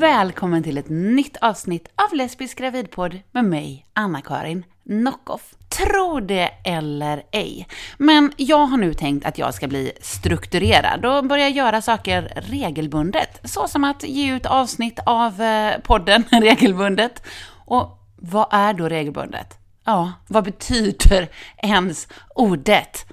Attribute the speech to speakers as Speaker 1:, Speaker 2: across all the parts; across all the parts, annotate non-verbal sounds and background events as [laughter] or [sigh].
Speaker 1: Välkommen till ett nytt avsnitt av Lesbisk gravidpodd med mig, Anna-Karin Knockoff. Tro det eller ej, men jag har nu tänkt att jag ska bli strukturerad och börja göra saker regelbundet. Så som att ge ut avsnitt av eh, podden [laughs] regelbundet. Och vad är då regelbundet? Ja, vad betyder ens ordet?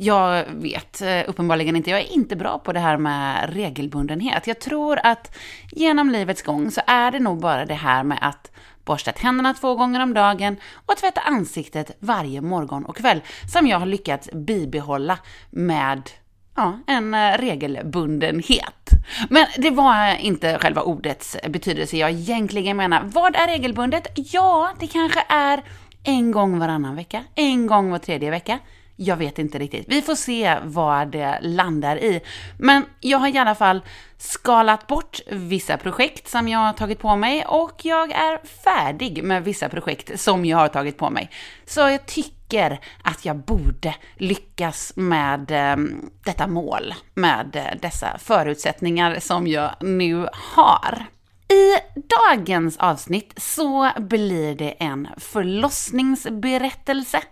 Speaker 1: Jag vet eh, uppenbarligen inte, jag är inte bra på det här med regelbundenhet. Jag tror att genom livets gång så är det nog bara det här med att borsta tänderna två gånger om dagen och tvätta ansiktet varje morgon och kväll som jag har lyckats bibehålla med ja, en eh, regelbundenhet. Men det var inte själva ordets betydelse jag egentligen menar. Vad är regelbundet? Ja, det kanske är en gång varannan vecka, en gång var tredje vecka. Jag vet inte riktigt. Vi får se vad det landar i. Men jag har i alla fall skalat bort vissa projekt som jag har tagit på mig och jag är färdig med vissa projekt som jag har tagit på mig. Så jag tycker att jag borde lyckas med ehm, detta mål, med eh, dessa förutsättningar som jag nu har. I dagens avsnitt så blir det en förlossningsberättelse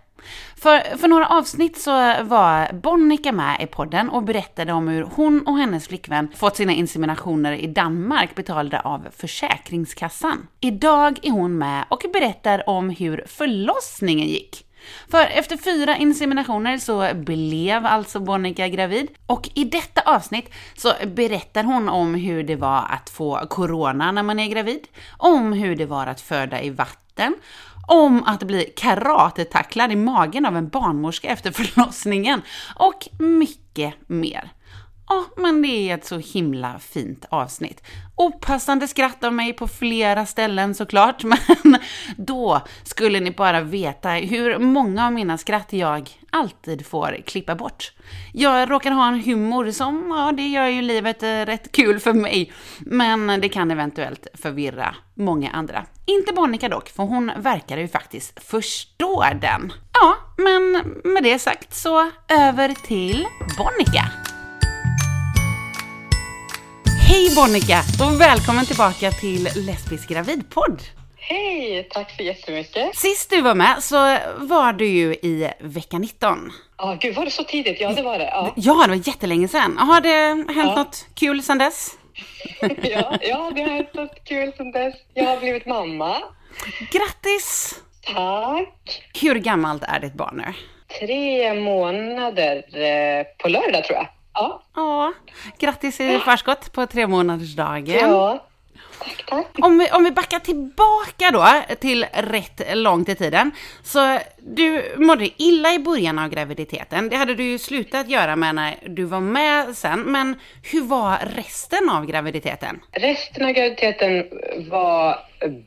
Speaker 1: för, för några avsnitt så var Bonnica med i podden och berättade om hur hon och hennes flickvän fått sina inseminationer i Danmark betalda av Försäkringskassan. Idag är hon med och berättar om hur förlossningen gick. För efter fyra inseminationer så blev alltså Bonnika gravid. Och i detta avsnitt så berättar hon om hur det var att få corona när man är gravid, om hur det var att föda i vatten, om att bli karatetacklad i magen av en barnmorska efter förlossningen och mycket mer. Ja, men det är ett så himla fint avsnitt. Opassande skratt av mig på flera ställen såklart, [laughs] men då skulle ni bara veta hur många av mina skratt jag alltid får klippa bort. Jag råkar ha en humor som, ja, det gör ju livet eh, rätt kul för mig, men det kan eventuellt förvirra många andra. Inte Monica dock, för hon verkar ju faktiskt förstå den. Ja, men med det sagt så över till Bonica. Hej Bonnica och välkommen tillbaka till Lesbisk gravidpodd.
Speaker 2: Hej, tack så jättemycket.
Speaker 1: Sist du var med så var du ju i vecka 19.
Speaker 2: Ja, oh, gud var det så tidigt? Ja, det var det. Ja,
Speaker 1: ja det var jättelänge sedan. Har det hänt ja. något kul sedan dess? [laughs]
Speaker 2: ja, ja, det har hänt något kul sedan dess. Jag har blivit mamma.
Speaker 1: Grattis!
Speaker 2: Tack!
Speaker 1: Hur gammalt är ditt barn nu?
Speaker 2: Tre månader eh, på lördag tror jag. Ja.
Speaker 1: ja. Grattis i förskott på tre månadersdagen.
Speaker 2: Ja. Tack, tack.
Speaker 1: Om vi, om vi backar tillbaka då till rätt långt i tiden. Så du mådde illa i början av graviditeten. Det hade du ju slutat göra med när du var med sen. Men hur var resten av graviditeten?
Speaker 2: Resten av graviditeten var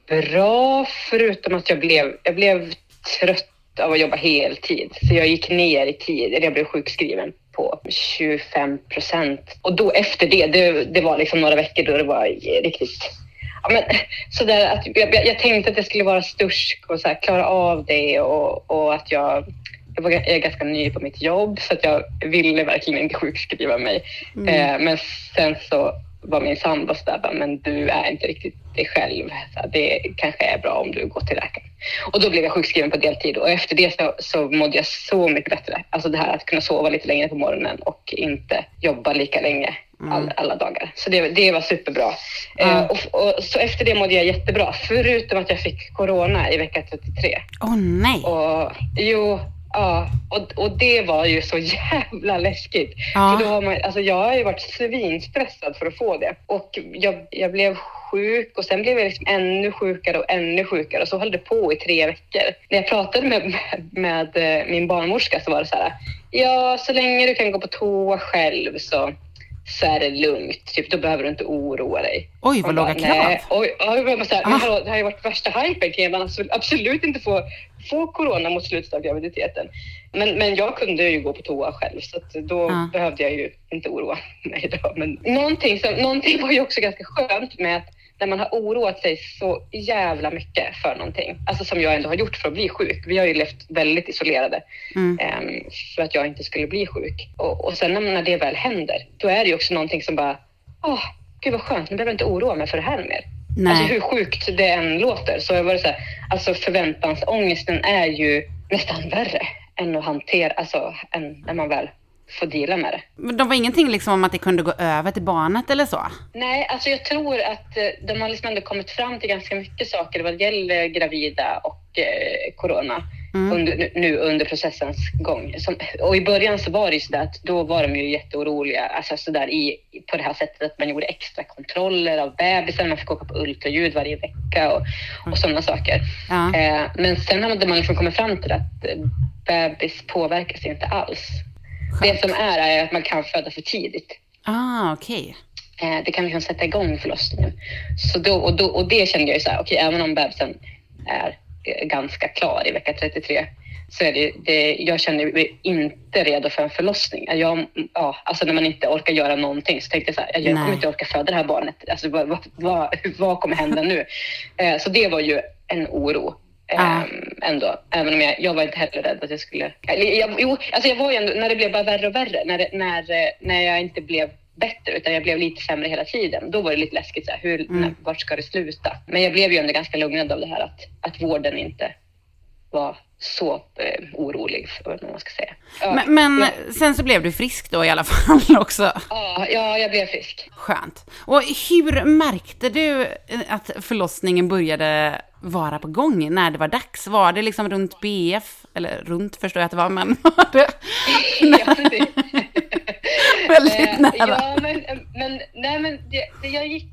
Speaker 2: bra förutom att jag blev, jag blev trött av att jobba heltid. Så jag gick ner i tid, eller jag blev sjukskriven på 25 procent. Och då efter det, det, det, var liksom några veckor då det var riktigt Ja, men, så där att jag, jag tänkte att det skulle vara stursk och så här, klara av det och, och att jag, jag, var, jag är ganska ny på mitt jobb så att jag ville verkligen inte sjukskriva mig. Mm. Eh, men sen så var min sambo sådär, men du är inte riktigt dig själv. Så det kanske är bra om du går till läkaren. Och då blev jag sjukskriven på deltid och efter det så, så mådde jag så mycket bättre. Alltså det här att kunna sova lite längre på morgonen och inte jobba lika länge mm. all, alla dagar. Så det, det var superbra. Mm. Eh, och, och, så efter det mådde jag jättebra, förutom att jag fick corona i vecka 33.
Speaker 1: Åh oh, nej!
Speaker 2: Och, jo, Ja, och, och det var ju så [laughs] jävla läskigt. Ja. För då har man, alltså jag har ju varit svinstressad för att få det. Och jag, jag blev sjuk och sen blev jag liksom ännu sjukare och ännu sjukare och så höll det på i tre veckor. När jag pratade med, med, [laughs] med eh, min barnmorska så var det så här, ja så länge du kan gå på toa själv så så är det lugnt. Typ, då behöver du inte oroa dig.
Speaker 1: Oj, vad låga krav.
Speaker 2: Oj, oj, men så här, hallå, det har ju varit värsta hypen att man absolut inte får få corona mot slutet av graviditeten. Men, men jag kunde ju gå på toa själv så då ah. behövde jag ju inte oroa [laughs] mig. Då. Men någonting, som, någonting var ju också ganska skönt med att när man har oroat sig så jävla mycket för någonting, alltså som jag ändå har gjort för att bli sjuk. Vi har ju levt väldigt isolerade mm. um, för att jag inte skulle bli sjuk. Och, och sen när det väl händer, då är det ju också någonting som bara, oh, gud vad skönt, nu behöver jag inte oroa mig för det här mer.
Speaker 1: Nej.
Speaker 2: Alltså hur sjukt det än låter så var det så här, alltså förväntansångesten är ju nästan värre än att hantera, alltså än när man väl får dela med det.
Speaker 1: Men de var ingenting liksom om att det kunde gå över till barnet eller så?
Speaker 2: Nej, alltså jag tror att eh, de har liksom ändå kommit fram till ganska mycket saker vad gäller gravida och eh, corona
Speaker 1: Mm.
Speaker 2: under, nu- under processens gång. Som, och i början så var det ju så där att då var de ju jätteoroliga, alltså så där i, på det här sättet att man gjorde extra kontroller av bebisen, man fick åka på ultraljud varje vecka och, och sådana saker.
Speaker 1: Ja.
Speaker 2: Eh, men sen hade man liksom kommit fram till att eh, bebis påverkas inte alls. Det som är är att man kan föda för tidigt.
Speaker 1: Ah, okej.
Speaker 2: Eh, det kan liksom sätta igång förlossningen. Så då, och, då, och det kände jag ju så här, okej, även om bebisen är ganska klar i vecka 33 så är det, det jag känner mig inte redo för en förlossning. Jag, ja, alltså när man inte orkar göra någonting så tänkte jag så här, jag
Speaker 1: Nej.
Speaker 2: kommer inte orka föda det här barnet. Alltså, vad, vad, vad, kommer hända nu? [laughs] Eh, så det var ju en oro. Ehm, ändå, även om jag, jag var inte heller rädd att jag skulle... Jag, jo, alltså jag var ju ändå, när det blev bara värre och värre, när, när, eh, när jag inte blev bättre utan jag blev lite sämre hela tiden, då var det lite läskigt. Så här, hur,
Speaker 1: Mm.
Speaker 2: när, vart ska det sluta? Men jag blev ju ändå ganska lugnad av det här att, att vården inte var så eh, orolig för vad man ska säga. Ja,
Speaker 1: Men, men
Speaker 2: ja,
Speaker 1: sen så blev du frisk då i alla [laughs] fall också.
Speaker 2: ja, ja, jag blev frisk.
Speaker 1: Skönt. Och hur märkte du att förlossningen började vara på gång när det var dags? Var det liksom runt BF? Eller runt förstår jag att det var, men var det
Speaker 2: ja,
Speaker 1: väldigt
Speaker 2: Eh,
Speaker 1: nära?
Speaker 2: Ja, men, men, nej, men det, jag gick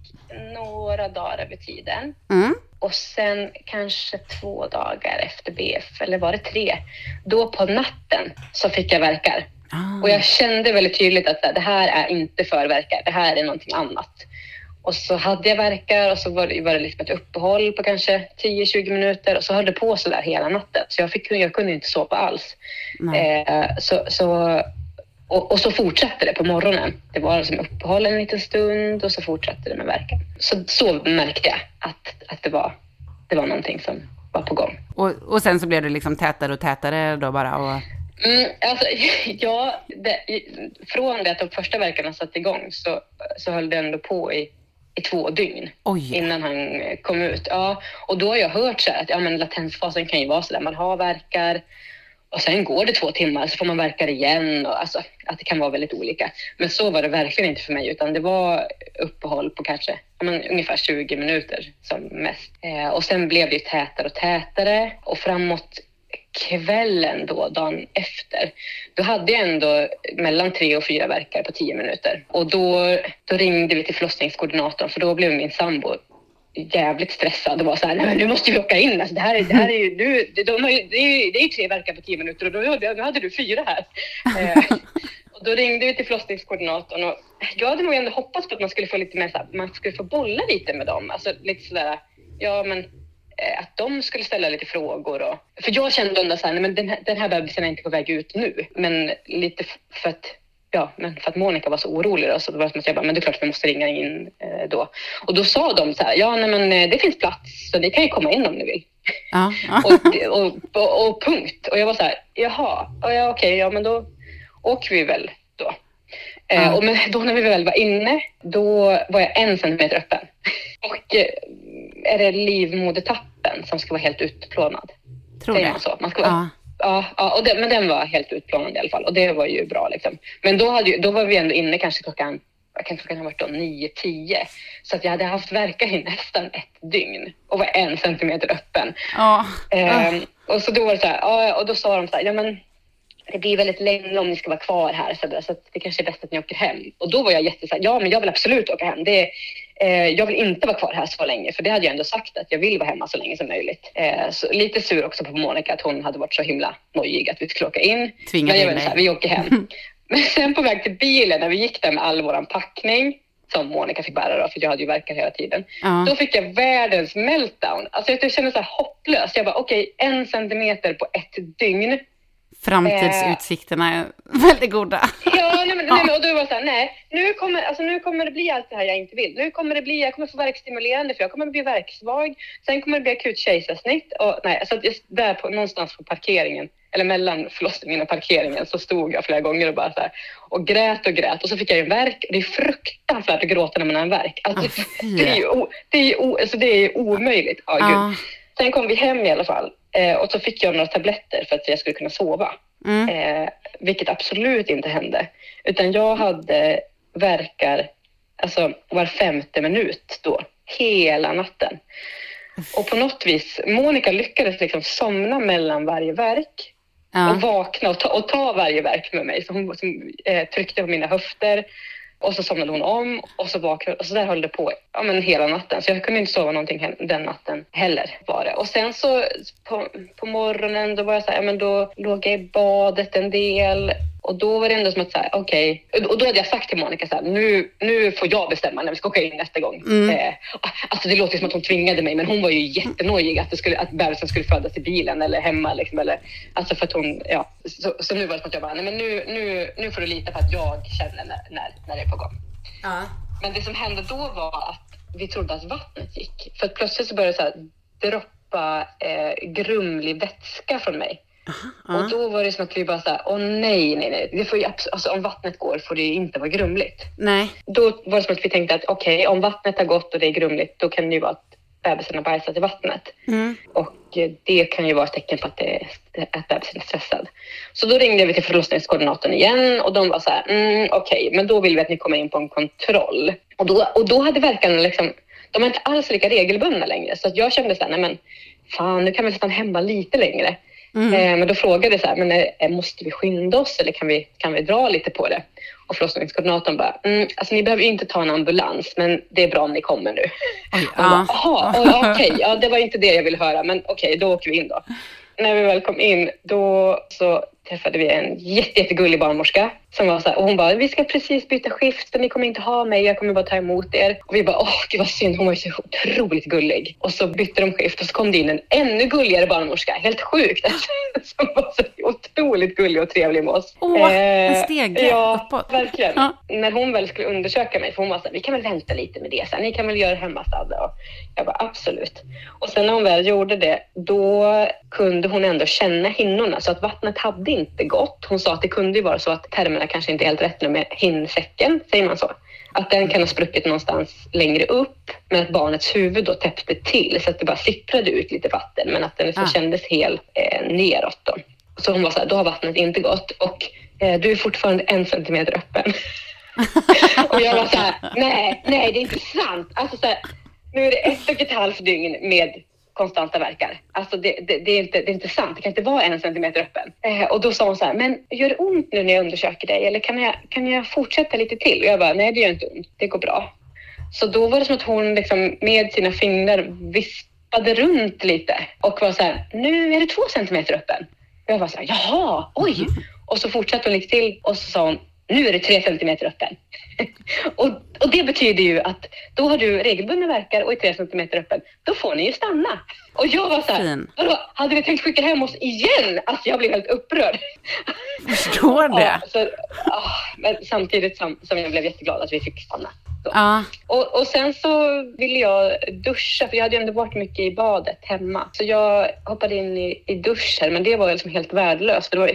Speaker 2: några dagar över tiden.
Speaker 1: Mm.
Speaker 2: Och sen kanske två dagar efter BF, eller var det tre? Då på natten så fick jag verkar.
Speaker 1: Ah.
Speaker 2: Och jag kände väldigt tydligt att det här är inte förverkar, det här är någonting annat. Och så hade jag verkar och så var det, var det liksom ett uppehåll på kanske 10-20 minuter och så höll det på så där hela natten. Så jag, fick, jag kunde inte sova alls. Eh, så, så, och, och så fortsatte det på morgonen. Det var liksom uppehåll en liten stund och så fortsatte det med verkan. Så, så märkte jag att, att det, var, det var någonting som var på gång.
Speaker 1: Och, och sen så blev det liksom tätare och tätare då bara? Och...
Speaker 2: Mm, alltså, [laughs] ja, det, från det att de första verkarna satte igång så, så höll det ändå på i, i två dygn
Speaker 1: Oj!
Speaker 2: innan han kom ut. Ja, och då har jag hört så här att ja, men latensfasen kan ju vara så där, man har verkar och sen går det två timmar så får man verkar igen och alltså att det kan vara väldigt olika. Men så var det verkligen inte för mig utan det var uppehåll på kanske ja, men, ungefär 20 minuter som mest. Eh, och sen blev det tätare och tätare och framåt kvällen då, dagen efter, då hade jag ändå mellan tre och fyra verkar på tio minuter. Och då, då ringde vi till förlossningskoordinatorn för då blev min sambo jävligt stressad och var så här, nu måste vi åka in. Alltså, det, här är, det här är ju, nu, de har ju, det, är det är ju tre verkar på tio minuter och då, nu hade du fyra här. Eh, och då ringde vi till förlossningskoordinatorn och jag hade nog ändå hoppats på att man skulle få lite mer så här, man skulle få bolla lite med dem. Alltså lite sådär, ja men att de skulle ställa lite frågor. Och, för jag kände ändå så här, nej, men den här, den här bebisen är inte på väg ut nu. Men lite för att, ja, men för att Monica var så orolig då, så det var som att jag bara, men det är klart vi måste ringa in eh, då. Och då sa de så här, ja nej, men eh, det finns plats så ni kan ju komma in om ni vill.
Speaker 1: Ja. [laughs]
Speaker 2: Och, och, och, och punkt. Och jag var så här, jaha, ja, ja, okej, ja men då åker vi väl då. Eh,
Speaker 1: Ja.
Speaker 2: och men då när vi väl var inne, då var jag en centimeter öppen. [laughs] Och eh, är det livmodertappen som ska vara helt utplånad?
Speaker 1: tror
Speaker 2: Säger
Speaker 1: det.
Speaker 2: man så? Man ska vara,
Speaker 1: Ja.
Speaker 2: Ja, ja och den, men den var helt utplånad i alla fall och det var ju bra. Liksom. Men då, hade, då var vi ändå inne kanske klockan, kan klockan ha varit då, 9-10. Så att jag hade haft verkar i nästan ett dygn och var en centimeter öppen.
Speaker 1: Ja.
Speaker 2: Ehm, och så då var det så här, ja, och då sa de så här, ja men det blir väldigt länge om ni ska vara kvar här så, där, så det kanske är bäst att ni åker hem. Och då var jag jätte så här, ja men jag vill absolut åka hem. Det, eh, jag vill inte vara kvar här så länge för det hade jag ändå sagt att jag vill vara hemma så länge som möjligt. Eh, så lite sur också på Monica att hon hade varit så himla nojig att vi skulle åka in.
Speaker 1: Tvinga
Speaker 2: Men jag
Speaker 1: in
Speaker 2: var så här,
Speaker 1: dig.
Speaker 2: vi åker hem. [laughs] Men sen på väg till bilen när vi gick där med all våran packning som Monica fick bära då, för jag hade ju verkar hela tiden.
Speaker 1: Ja.
Speaker 2: Då fick jag världens meltdown. Alltså jag kände så här hopplös. Jag bara okej, en centimeter på ett dygn.
Speaker 1: Framtidsutsikterna är [laughs] väldigt goda.
Speaker 2: Ja, nej, men, nej, och då var så här, nej, nu kommer, alltså, nu kommer det bli allt det här jag inte vill. Nu kommer det bli, jag kommer få verkstimulerande för jag kommer bli verksvag. Sen kommer det bli akut kejsarsnitt. Och, nej, så just där på, någonstans på parkeringen, eller mellan förlossningen och parkeringen, så stod jag flera gånger och bara så här, och grät och grät. Och så fick jag en verk. Det är fruktansvärt att gråta när man har en verk. Alltså,
Speaker 1: Ah,
Speaker 2: det, är ju, det, är ju, alltså, det är omöjligt. Ja, gud.
Speaker 1: Ja.
Speaker 2: Sen kom vi hem i alla fall och så fick jag några tabletter för att jag skulle kunna sova.
Speaker 1: Mm.
Speaker 2: Eh, vilket absolut inte hände. Utan jag hade verkar alltså, var femte minut då, hela natten. Och på något vis, Monica lyckades liksom somna mellan varje verk och
Speaker 1: Ja.
Speaker 2: vakna och ta, och ta varje verk med mig. Så hon som, eh, tryckte på mina höfter och så somnade hon om och så vaknade och så där höll det på ja, men hela natten. Så jag kunde inte sova någonting den natten heller. Var det. Och sen så på, på morgonen då var jag så här, ja, men då låg jag i badet en del och då var det ändå som att okej. Och då hade jag sagt till Monica så här, nu, nu får jag bestämma när vi ska åka in nästa gång.
Speaker 1: Mm.
Speaker 2: Eh, alltså det låter som att hon tvingade mig, men hon var ju jättenojig att, det skulle, att bebisen skulle födas i bilen eller hemma. Liksom, eller, alltså för att hon, ja, så, så nu var det som att jag bara, nej men nu, nu, nu får du lita på att jag känner när, när, när det är på gång.
Speaker 1: Ja.
Speaker 2: Men det som hände då var att vi trodde att vattnet gick. För att plötsligt så började det så här droppa eh, grumlig vätska från mig. Och
Speaker 1: Ja.
Speaker 2: då var det som att vi bara så här, åh nej, nej, nej. Det får ju alltså, om vattnet går får det ju inte vara grumligt.
Speaker 1: Nej.
Speaker 2: Då var det som att vi tänkte att okej, om vattnet har gått och det är grumligt, då kan det ju vara att bebisen har bajsat i vattnet.
Speaker 1: Mm.
Speaker 2: Och eh, det kan ju vara ett tecken på att, det, att bebisen är stressad. Så då ringde vi till förlossningskoordinatorn igen och de var så här, mm, okej, men då vill vi att ni kommer in på en kontroll. Och då, och då hade verkarna liksom, de var inte alls lika regelbundna längre. Så jag kände så här, nej men fan, nu kan vi stanna hemma lite längre.
Speaker 1: Mm.
Speaker 2: Eh, men då frågade jag så här, men eh, måste vi skynda oss eller kan vi, kan vi dra lite på det? Och förlossningskoordinatorn bara, mm, alltså ni behöver inte ta en ambulans, men det är bra om ni kommer nu.
Speaker 1: Ja.
Speaker 2: Jaha, [laughs] okej, ja, det var inte det jag ville höra, men okej, då åker vi in då. När vi väl kom in, då så träffade vi en jätte, jättegullig barnmorska som var så här, och hon bara, vi ska precis byta skift för ni kommer inte ha mig, jag kommer bara ta emot er. Och vi bara, åh gud vad synd, hon var ju så otroligt gullig. Och så bytte de skift och så kom det in en ännu gulligare barnmorska, helt sjukt, [laughs] som var så otroligt gullig och trevlig med oss.
Speaker 1: Åh, en
Speaker 2: Eh,
Speaker 1: stege
Speaker 2: ja,
Speaker 1: uppåt.
Speaker 2: verkligen.
Speaker 1: Ja.
Speaker 2: När hon väl skulle undersöka mig, för hon var så här, vi kan väl vänta lite med det sen, ni kan väl göra hemmastadda. Och jag bara, absolut. Och sen när hon väl gjorde det, då kunde hon ändå känna hinnorna, så att vattnet hade inte gått. Hon sa att det kunde ju vara så att termerna kanske inte är helt rätt nu med hinnsäcken, säger man så? Att den kan ha spruckit någonstans längre upp, men att barnets huvud då täppte till så att det bara sipprade ut lite vatten, men att den liksom
Speaker 1: Ah.
Speaker 2: kändes helt eh, neråt. Då. Så hon var så här, då har vattnet inte gått och eh, du är fortfarande en centimeter öppen. [laughs] och jag var så här, nej, nej, det är inte sant. Alltså så här, nu är det ett och ett halvt dygn med konstanta verkar. Alltså det, det, det, är inte, det är inte sant, det kan inte vara en centimeter öppen. Eh, och då sa hon så här, men gör det ont nu när jag undersöker dig eller kan jag, kan jag fortsätta lite till? Och jag bara, nej det gör inte ont, det går bra. Så då var det som att hon liksom med sina fingrar vispade runt lite och var så här, nu är det två centimeter öppen. Och jag var så här, jaha, oj. [laughs] Och så fortsatte hon lite till och så sa hon, nu är det tre centimeter öppen. [laughs] och, och det betyder ju att då har du regelbundna verkar och är tre centimeter öppen. Då får ni ju stanna. Och jag var så här, vadå, hade vi tänkt skicka hem oss igen? Alltså jag blev helt upprörd.
Speaker 1: Förstår det. [laughs]
Speaker 2: Ja, så, ah, men samtidigt som, som jag blev jätteglad att vi fick stanna. Så.
Speaker 1: Ja.
Speaker 2: Och, och sen så ville jag duscha, för jag hade ju ändå varit mycket i badet hemma. Så jag hoppade in i, i duschen, men det var liksom helt värdelöst. För det var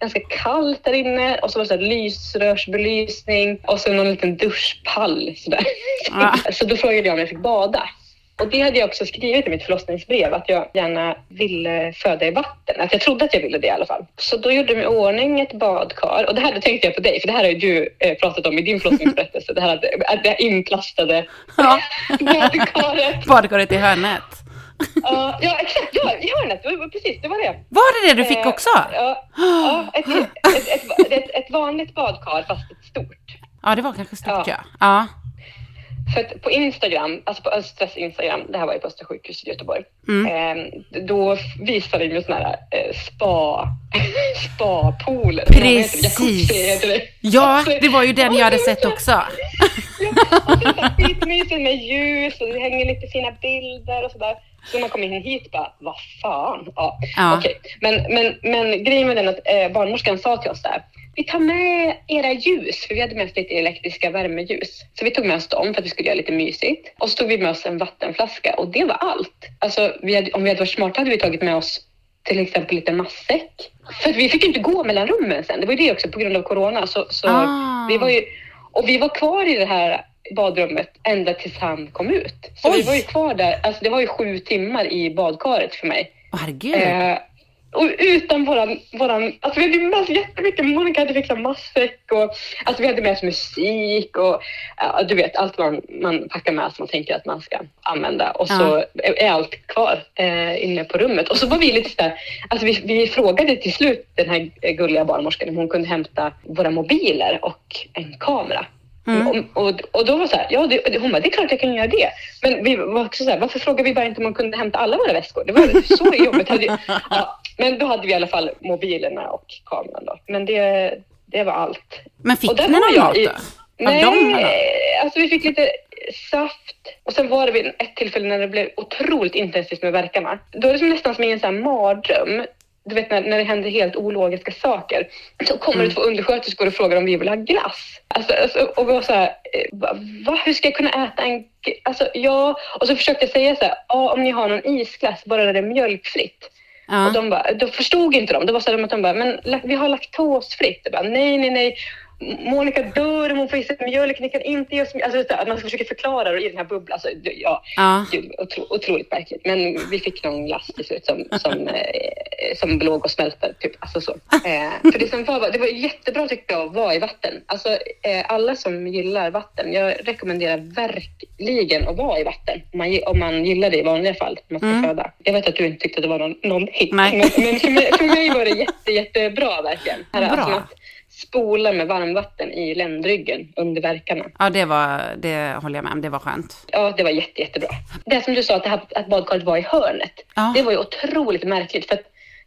Speaker 2: ganska kallt där inne och så var det så lysrörsbelysning och så någon liten duschpall. Sådär.
Speaker 1: Ah. [laughs]
Speaker 2: Så då frågade jag om jag fick bada. Och det hade jag också skrivit i mitt förlossningsbrev, att jag gärna ville föda i vatten. Att jag trodde att jag ville det i alla fall. Så då gjorde de i ordning ett badkar. Och det här tänkte jag på dig, för det här har ju du eh, pratat om i din förlossningsberättelse. Det här, det här inplastade [laughs]
Speaker 1: Ja.
Speaker 2: badkaret. [laughs]
Speaker 1: Badkaret i hörnet.
Speaker 2: Ja, ja, exakt. Ja, i hörnet. Det var, precis, det var det.
Speaker 1: Var det det du fick
Speaker 2: Eh,
Speaker 1: också?
Speaker 2: Ja, ja ett, ett, ett, ett, ett vanligt badkar, fast ett stort.
Speaker 1: Ja, det var kanske stort ja.
Speaker 2: Ja. För att på Instagram, alltså på Östras Instagram, det här var ju på Östra sjukhuset i Göteborg,
Speaker 1: Mm.
Speaker 2: eh, då visade de ju sådana här eh, spa, [laughs] spapooler.
Speaker 1: Precis.
Speaker 2: Heter det.
Speaker 1: Ja, det var ju den jag hade sett också.
Speaker 2: Ja, och så skitmysigt med ljus och det hänger lite fina bilder och sådär. Så man kom in hit bara, vad fan? Ja,
Speaker 1: Ja.
Speaker 2: okej. Men, men, men grejen med den att eh, barnmorskan sa till oss där, vi tar med era ljus, för vi hade med oss lite elektriska värmeljus. Så vi tog med oss dem för att vi skulle göra lite mysigt. Och så tog vi med oss en vattenflaska och det var allt. Alltså, vi hade, om vi hade varit smarta hade vi tagit med oss till exempel lite matsäck. För vi fick inte gå mellan rummen sen. Det var ju det också på grund av corona. Så, så
Speaker 1: Ah.
Speaker 2: vi var ju, och vi var kvar i det här badrummet ända tills han kom ut. Så
Speaker 1: Oj.
Speaker 2: vi var ju kvar där. Alltså det var ju sju timmar i badkaret för mig.
Speaker 1: Herregud.
Speaker 2: Eh, och utan våran, våran, alltså vi hade oss jättemycket, Monica hade fixat matsäck och alltså vi hade med oss musik och ja, du vet allt man, man packar med som man tänker att man ska använda och så är, är allt kvar eh, inne på rummet. Och så var vi lite sådär, alltså vi, vi frågade till slut den här gulliga barnmorskan om hon kunde hämta våra mobiler och en kamera.
Speaker 1: Mm.
Speaker 2: Och, och, och då var så här, ja, det, hon bara, det är klart jag kan göra det. Men vi var också så här, varför frågar vi bara inte om man kunde hämta alla våra väskor? Det var så [laughs] jobbigt. Hade, ja, men då hade vi i alla fall mobilerna och kameran då. Men det, det var allt.
Speaker 1: Men fick ni någon mat då?
Speaker 2: Nej, alltså vi fick lite saft. Och sen var det vid ett tillfälle när det blev otroligt intensivt med verkarna. Då är det som nästan som i en sån här mardröm. Du vet när, när det händer helt ologiska saker. Så kommer
Speaker 1: Mm.
Speaker 2: det två undersköterskor och frågar om vi vill ha glass. Alltså, alltså, och var så här, eh, va, hur ska jag kunna äta en... Alltså ja, och så försökte jag säga så här, ja om ni har någon isglass, bara när det är mjölkfritt.
Speaker 1: Ja.
Speaker 2: Och de bara, då förstod inte de. Det var så att de bara, men vi har laktosfritt. Jag bara, nej, nej, nej. Monica dör om hon får i sig mjölk. Ni kan inte oss mjölk. Alltså, att man ska försöka förklara det i den här bubblan. Alltså, ja,
Speaker 1: Ja.
Speaker 2: Otro, otroligt märkligt. Men vi fick någon glass till slut som, som, [laughs] eh, som låg och smälte. Typ. Alltså så. [laughs] Eh, för det, som var, det var jättebra tyckte jag att vara i vatten. Alltså, eh, alla som gillar vatten, jag rekommenderar verkligen att vara i vatten. Om man, om man gillar det i vanliga fall, man ska
Speaker 1: Mm.
Speaker 2: föda. Jag vet att du inte tyckte att det var någon, någon hit, men, men för, mig, för mig var det jätte, jättebra verkligen. Här,
Speaker 1: Bra.
Speaker 2: Alltså, att spola med varmvatten i ländryggen under verkarna.
Speaker 1: ja, det var, det håller jag med om. Det var skönt.
Speaker 2: Ja, det var jätte, jättebra. Det som du sa, att, här, att badkaret var i hörnet,
Speaker 1: Ja.
Speaker 2: det var ju otroligt märkligt. För att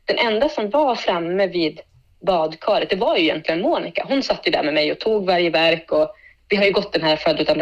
Speaker 2: den enda som var framme vid badkaret, det var ju egentligen Monica. Hon satt ju där med mig och tog varje verk. Och vi har ju gått den här Född utan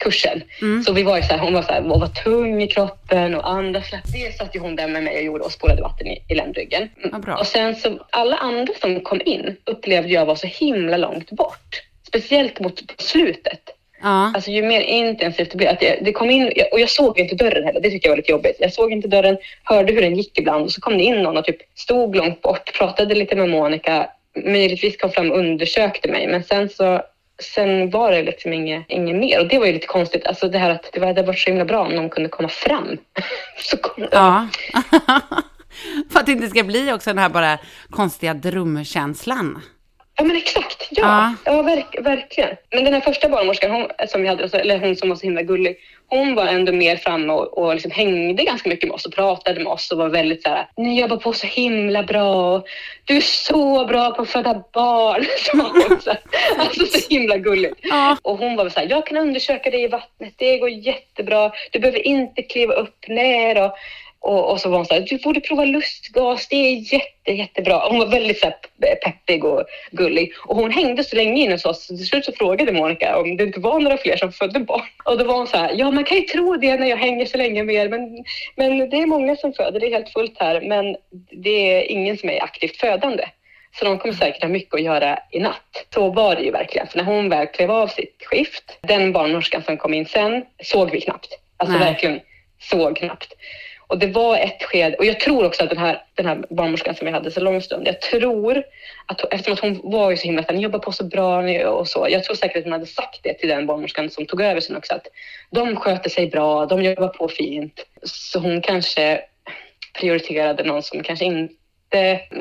Speaker 2: rädsla-kursen.
Speaker 1: Mm.
Speaker 2: Så vi var ju så här, hon var så här, var tung i kroppen och andas lätt. Det satt ju hon där med mig och gjorde och spolade vatten i, i ländryggen.
Speaker 1: Vad bra.
Speaker 2: Och sen så, alla andra som kom in upplevde jag var så himla långt bort. Speciellt mot slutet.
Speaker 1: Ja.
Speaker 2: Alltså ju mer intensivt det blev. Att det, det kom in, och jag såg inte dörren heller, det tycker jag var lite jobbigt. Jag såg inte dörren, hörde hur den gick ibland och så kom det in någon och typ stod långt bort, pratade lite med Monica, möjligtvis kom fram och undersökte mig. Men sen så sen var det liksom inget, inget mer och det var ju lite konstigt. Alltså det här att det hade varit så himla bra om någon kunde komma fram. [laughs] så kom,
Speaker 1: Ja. [laughs] För att det inte ska bli också den här bara konstiga drömkänslan.
Speaker 2: Ja men exakt, ja.
Speaker 1: Ja.
Speaker 2: Ja, verk, verkligen. Men den här första barnmorskan, hon, som vi hade, alltså, eller hon som var så himla gullig, hon var ändå mer framme och, och liksom hängde ganska mycket med oss och pratade med oss och var väldigt så här, ni jobbar på så himla bra, du är så bra på att föda barn. [laughs] Alltså så himla gulligt.
Speaker 1: Ja.
Speaker 2: Och hon var så här, jag kan undersöka dig i vattnet, det går jättebra, du behöver inte kliva upp ner och och, och så var hon så här, du borde prova lustgas, det är jätte, jättebra. Hon var väldigt så här, peppig och gullig. Och hon hängde så länge inne hos oss. Till slut så frågade Monica om det inte var några fler som födde barn. Och då var hon så här, ja man kan ju tro det när jag hänger så länge med er. Men, men det är många som föder, det är helt fullt här. Men det är ingen som är aktivt födande. Så de kommer säkert ha mycket att göra i natt. Så var det ju verkligen. För när hon väl klev av sitt skift, den barnmorskan som kom in sen, såg vi knappt. Alltså
Speaker 1: Nej.
Speaker 2: verkligen såg knappt. Och det var ett skede, och jag tror också att den här, den här barnmorskan som vi hade så lång stund, jag tror att eftersom att hon var ju så himla, ni jobbar på så bra och så, jag tror säkert att hon hade sagt det till den barnmorskan som tog över sen också, att de sköter sig bra, de jobbar på fint. Så hon kanske prioriterade någon som kanske inte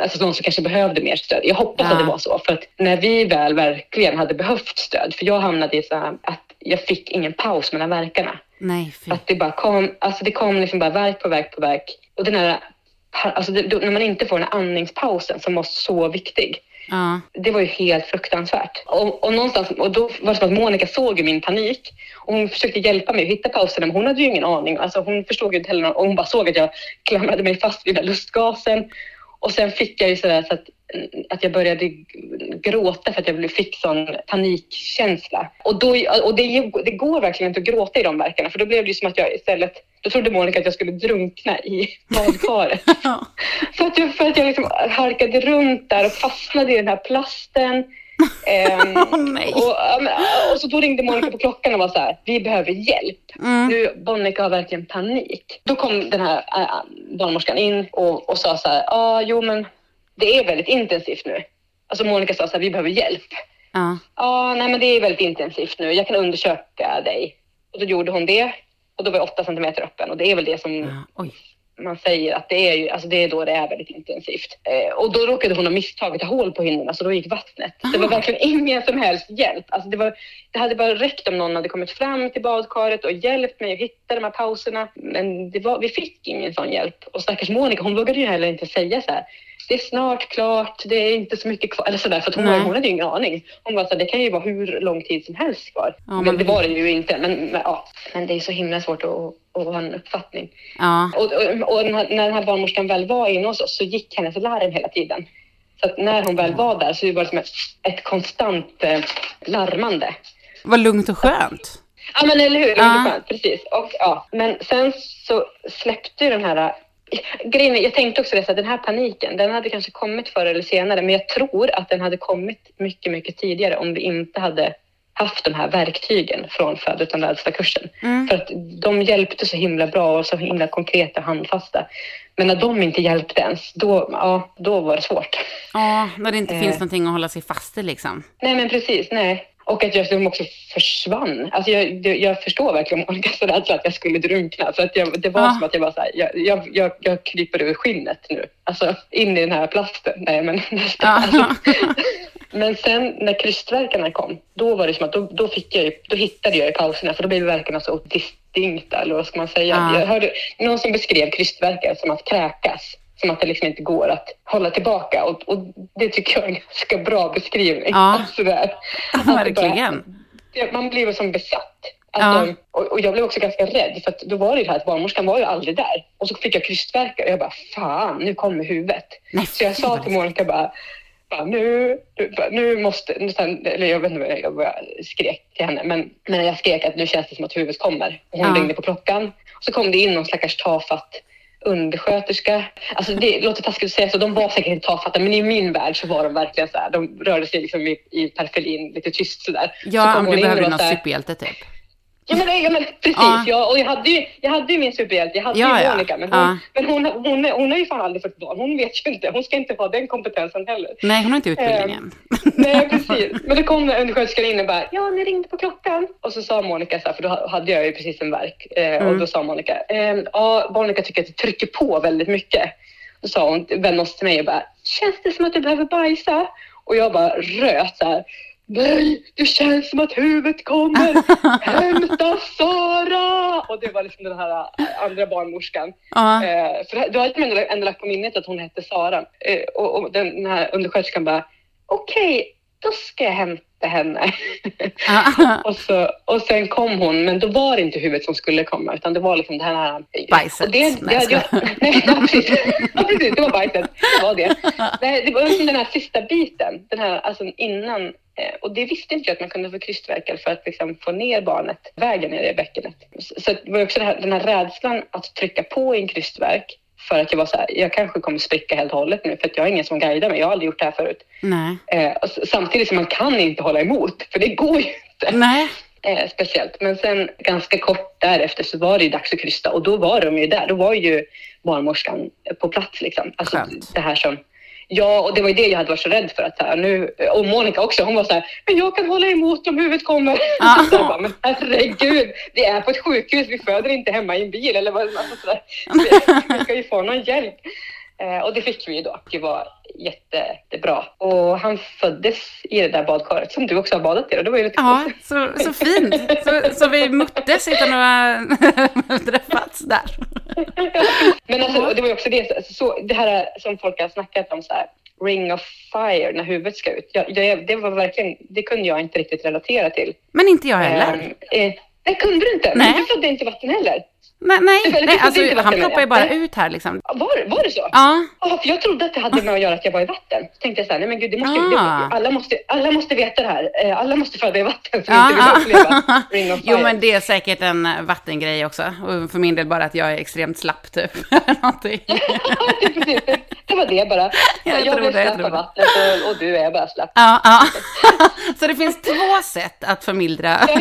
Speaker 2: Alltså någon som kanske behövde mer stöd. Jag hoppas
Speaker 1: Ja.
Speaker 2: att det var så. För att när vi väl verkligen hade behövt stöd, för jag hamnade i så här att jag fick ingen paus mellan verkarna.
Speaker 1: Nej, fy.
Speaker 2: Att det bara kom, alltså det kom liksom bara verk på verk på verk. Och den här, alltså det, när man inte får den här andningspausen som var så viktig.
Speaker 1: Ja.
Speaker 2: Det var ju helt fruktansvärt. Och, och, någonstans, och då var det som att Monica såg min panik. Och hon försökte hjälpa mig att hitta pauserna, men hon hade ju ingen aning. Alltså hon förstod ju inte heller. Och hon bara såg att jag klamrade mig fast vid den här lustgasen. Och sen fick jag ju sådär så att att jag började gråta för att jag fick sån panikkänsla. Och, då, och det, det går verkligen inte att gråta i de verkarna för då blev det som att jag istället, då trodde Monica att jag skulle drunkna i [laughs] badkaret.
Speaker 1: Ja.
Speaker 2: För att jag, för att jag liksom harkade runt där och fastnade i den här plasten. [laughs]
Speaker 1: Åh, nej.
Speaker 2: och, och så då ringde Monica på klockan och var så här, vi behöver hjälp.
Speaker 1: Mm.
Speaker 2: Nu, Monica har verkligen panik. Då kom den här äh, barnmorskan in och, och sa så här, ja ah, jo men det är väldigt intensivt nu. Alltså Monica sa så här, vi behöver hjälp.
Speaker 1: Ja.
Speaker 2: Ja, nej men det är väldigt intensivt nu. Jag kan undersöka dig. Och då gjorde hon det. Och då var jag åtta centimeter öppen. Och det är väl det som
Speaker 1: Ja.
Speaker 2: Man säger att det är, ju, alltså det är då det är väldigt intensivt. Eh, och då råkade hon ha misstagit hål på hinnorna så då gick vattnet. Det var
Speaker 1: Ah.
Speaker 2: verkligen ingen som helst hjälp. Alltså det, var, det hade bara räckt om någon hade kommit fram till badkaret och hjälpt mig att hitta de här pauserna. Men det var, vi fick ingen sån hjälp. Och stackars Monica, hon vågade ju heller inte säga så här. Det är snart klart, det är inte så mycket kvar. Eller sådär, för hon, var, hon hade ju ingen aning. Hon var så det kan ju vara hur lång tid som helst kvar.
Speaker 1: Ja,
Speaker 2: men
Speaker 1: man
Speaker 2: det var det ju inte. Men, men, ja. men det är så himla svårt att, att ha en uppfattning.
Speaker 1: Ja.
Speaker 2: Och, och, och när den här barnmorskan väl var inne hos oss så gick hennes larm hela tiden. Så att när hon väl var där så var det som ett, ett konstant eh, larmande.
Speaker 1: Vad lugnt och skönt.
Speaker 2: Ja men eller hur,
Speaker 1: Ja.
Speaker 2: precis. Och, ja. Men sen så släppte ju den här... Grejen är, jag tänkte också det, att den här paniken, den hade kanske kommit förr eller senare, men jag tror att den hade kommit mycket, mycket tidigare om vi inte hade haft de här verktygen från Född utan rädsla-kursen.
Speaker 1: Mm.
Speaker 2: För att de hjälpte så himla bra och så himla konkreta och handfasta. Men när de inte hjälpte ens, då, ja, då var det svårt.
Speaker 1: Ja, när det inte
Speaker 2: Eh.
Speaker 1: finns någonting att hålla sig fast i liksom.
Speaker 2: Nej, men precis. Nej. Och att jag liksom också försvann. Alltså jag, jag förstår verkligen Monikas rädsla att jag skulle drunkna. För att jag, det var
Speaker 1: Ja.
Speaker 2: som att jag var så här, jag, jag, jag, kryper ur skinnet nu. Alltså in i den här plasten. Nej, men [laughs] nästan.
Speaker 1: Ja.
Speaker 2: Alltså, [laughs] men sen när krystverkarna kom, då var det som att då, då, fick jag då hittade jag i pauserna för då blev verkarna så distinkta, eller vad ska man säga?
Speaker 1: Ja.
Speaker 2: Jag hörde någon som beskrev krystverkar som att kräkas. Som att det liksom inte går att hålla tillbaka. Och, och det tycker jag är en ganska bra beskrivning.
Speaker 1: Ja.
Speaker 2: Sådär. Att [laughs] bara-
Speaker 1: Verkligen.
Speaker 2: Man blir som besatt. Alltså,
Speaker 1: Ja.
Speaker 2: och, och jag blev också ganska rädd för att då var det ju det här att barnmorskan var ju aldrig där. Och så fick jag krystvärkar och jag bara fan, nu kommer huvudet.
Speaker 1: Nej,
Speaker 2: Så jag sa till Monica bara, bara nu, nu, bara, måste, eller jag vet inte jag, jag skrek till henne, men, men jag skrek att nu känns det som att huvudet kommer. Och hon
Speaker 1: Ja.
Speaker 2: ringde på klockan. Och så kom det in någon stackars tafatt undersköterska. Alltså det låter taskigt att säga så, de var säkert inte tafatta, men i min värld så var de verkligen så här. De rörde sig liksom i, i periferin, lite tyst sådär. så
Speaker 1: Ja,
Speaker 2: kom
Speaker 1: om du behövde
Speaker 2: så här,
Speaker 1: superhjälte typ.
Speaker 2: Ja men, ja, men precis,
Speaker 1: Ja.
Speaker 2: ja. och jag hade ju, jag hade ju min superhjälte, jag hade
Speaker 1: Ja,
Speaker 2: ju. Monica, men, hon,
Speaker 1: Ja.
Speaker 2: men hon, hon, hon har ju fan aldrig fått barn, hon vet ju inte, hon ska inte ha den kompetensen heller.
Speaker 1: Nej, hon har inte utbildningen.
Speaker 2: Nej, precis. Men då kom undersköterskan in och bara, ja, ni ringde på klockan. Och så sa Monica så här, för då hade jag ju precis en verk. Eh, Och
Speaker 1: Mm.
Speaker 2: då sa Monica, eh, ja, Monica tycker att det trycker på väldigt mycket. Då sa hon, vände oss till mig och bara, känns det som att du behöver bajsa? Och jag bara röt så här. Nej, det känns som att huvudet kommer. [laughs] Hämta Sara! Och det var liksom den här eh, andra barnmorskan.
Speaker 1: Ja.
Speaker 2: Eh, för då hade ändå, lagt på minnet att hon hette Sara. Eh, och, och den, här undersköterskan bara, okej, då ska jag hämta henne.
Speaker 1: Ja. [laughs]
Speaker 2: och, så, och sen kom hon, men då var det inte huvudet som skulle komma, utan det var liksom det här...
Speaker 1: Bajset.
Speaker 2: Och det, det,
Speaker 1: jag [laughs]
Speaker 2: nej, ja, precis. ja, precis, det var bajset. Det var det. Nej, det var liksom den här sista biten, den här, alltså innan. Eh, Och det visste inte jag att man kunde få krystverkar för att liksom få ner barnet vägen ner i bäckenet. Så det var också det här, den här rädslan att trycka på i en krystverk för att jag var så här, jag kanske kommer spricka helt och hållet nu för att jag har ingen som guidar mig. Jag har aldrig gjort det här förut. Eh, samtidigt som man kan inte hålla emot, för det går ju inte.
Speaker 1: Nej.
Speaker 2: Eh, speciellt. Men sen ganska kort därefter så var det ju dags att krysta och då var de ju där. Då var ju barnmorskan på plats. Liksom. Alltså,
Speaker 1: Skönt.
Speaker 2: det här som, ja, och det var ju det jag hade varit så rädd för. Att, här, nu, och Monica också, hon var så här, men jag kan hålla emot om huvudet kommer. [laughs] Så jag bara, men herregud, vi är på ett sjukhus, vi föder inte hemma i en bil. Eller vad, alltså, så där. [laughs] Vi ska ju få någon hjälp. Eh, och det fick vi ju då. Det var jättebra. Och han föddes i det där badkaret som du också har badat i. Och det var ju lite
Speaker 1: Ja, så, så fint. Så, så vi möttes utan att ha träffats där. [laughs]
Speaker 2: Men alltså, det var ju också det, så, det här som folk har snackat om så här, ring of fire när huvudet ska ut. Jag, jag, det var verkligen, det kunde jag inte riktigt relatera till.
Speaker 1: Men inte jag heller.
Speaker 2: Ehm, eh, det kunde du inte,
Speaker 1: Nej.
Speaker 2: du födde inte vatten heller.
Speaker 1: Nej, nej, nej alltså, han ploppar ju bara
Speaker 2: Nej.
Speaker 1: ut här liksom.
Speaker 2: Var, var det så?
Speaker 1: Ja,
Speaker 2: Ja, för jag trodde att det hade med att göra att jag var i vatten. Så tänkte jag så här, nej men gud, det måste,
Speaker 1: Ah.
Speaker 2: det, alla, måste, alla måste veta det här. Eh, Alla måste föda i vatten för
Speaker 1: Ja,
Speaker 2: att inte vill
Speaker 1: ja.
Speaker 2: uppleva [laughs] Ring of Fire.
Speaker 1: Jo, men det är säkert en eh, vattengrej också. Och för min del bara att jag är extremt slapp typ. [laughs] Någonting. [laughs]
Speaker 2: Det- det var det bara.
Speaker 1: Jag
Speaker 2: Jag, blev slapp av vattnet och, och du är bara slapp.
Speaker 1: Ja, ja. Så det finns två sätt att förmildra.
Speaker 2: Ja.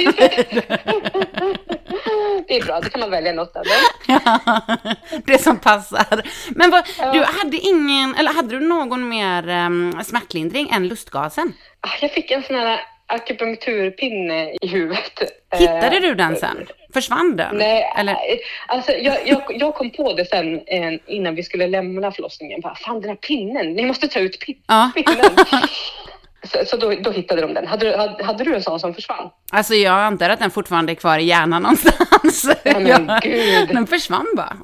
Speaker 2: Det är bra, då kan man välja något av dem. [laughs]
Speaker 1: det som passar. Men vad,
Speaker 2: Ja.
Speaker 1: du hade ingen, eller hade du någon mer um, smärtlindring än lustgasen?
Speaker 2: Ah, Jag fick en sån här akupunkturpinne i huvudet.
Speaker 1: Hittade
Speaker 2: Eh,
Speaker 1: du den sen? Försvann den?
Speaker 2: Nej,
Speaker 1: Eller?
Speaker 2: eh, alltså jag, jag, jag kom på det sen eh, innan vi skulle lämna förlossningen. Bara, Fan den här pinnen, ni måste ta ut pin-
Speaker 1: Ja. [laughs]
Speaker 2: så så då, då hittade de den. Hade, du- hade, hade du en sån som försvann?
Speaker 1: Alltså jag antar att den fortfarande är kvar i hjärnan någonstans. [laughs]
Speaker 2: Ja, men gud.
Speaker 1: Den försvann bara.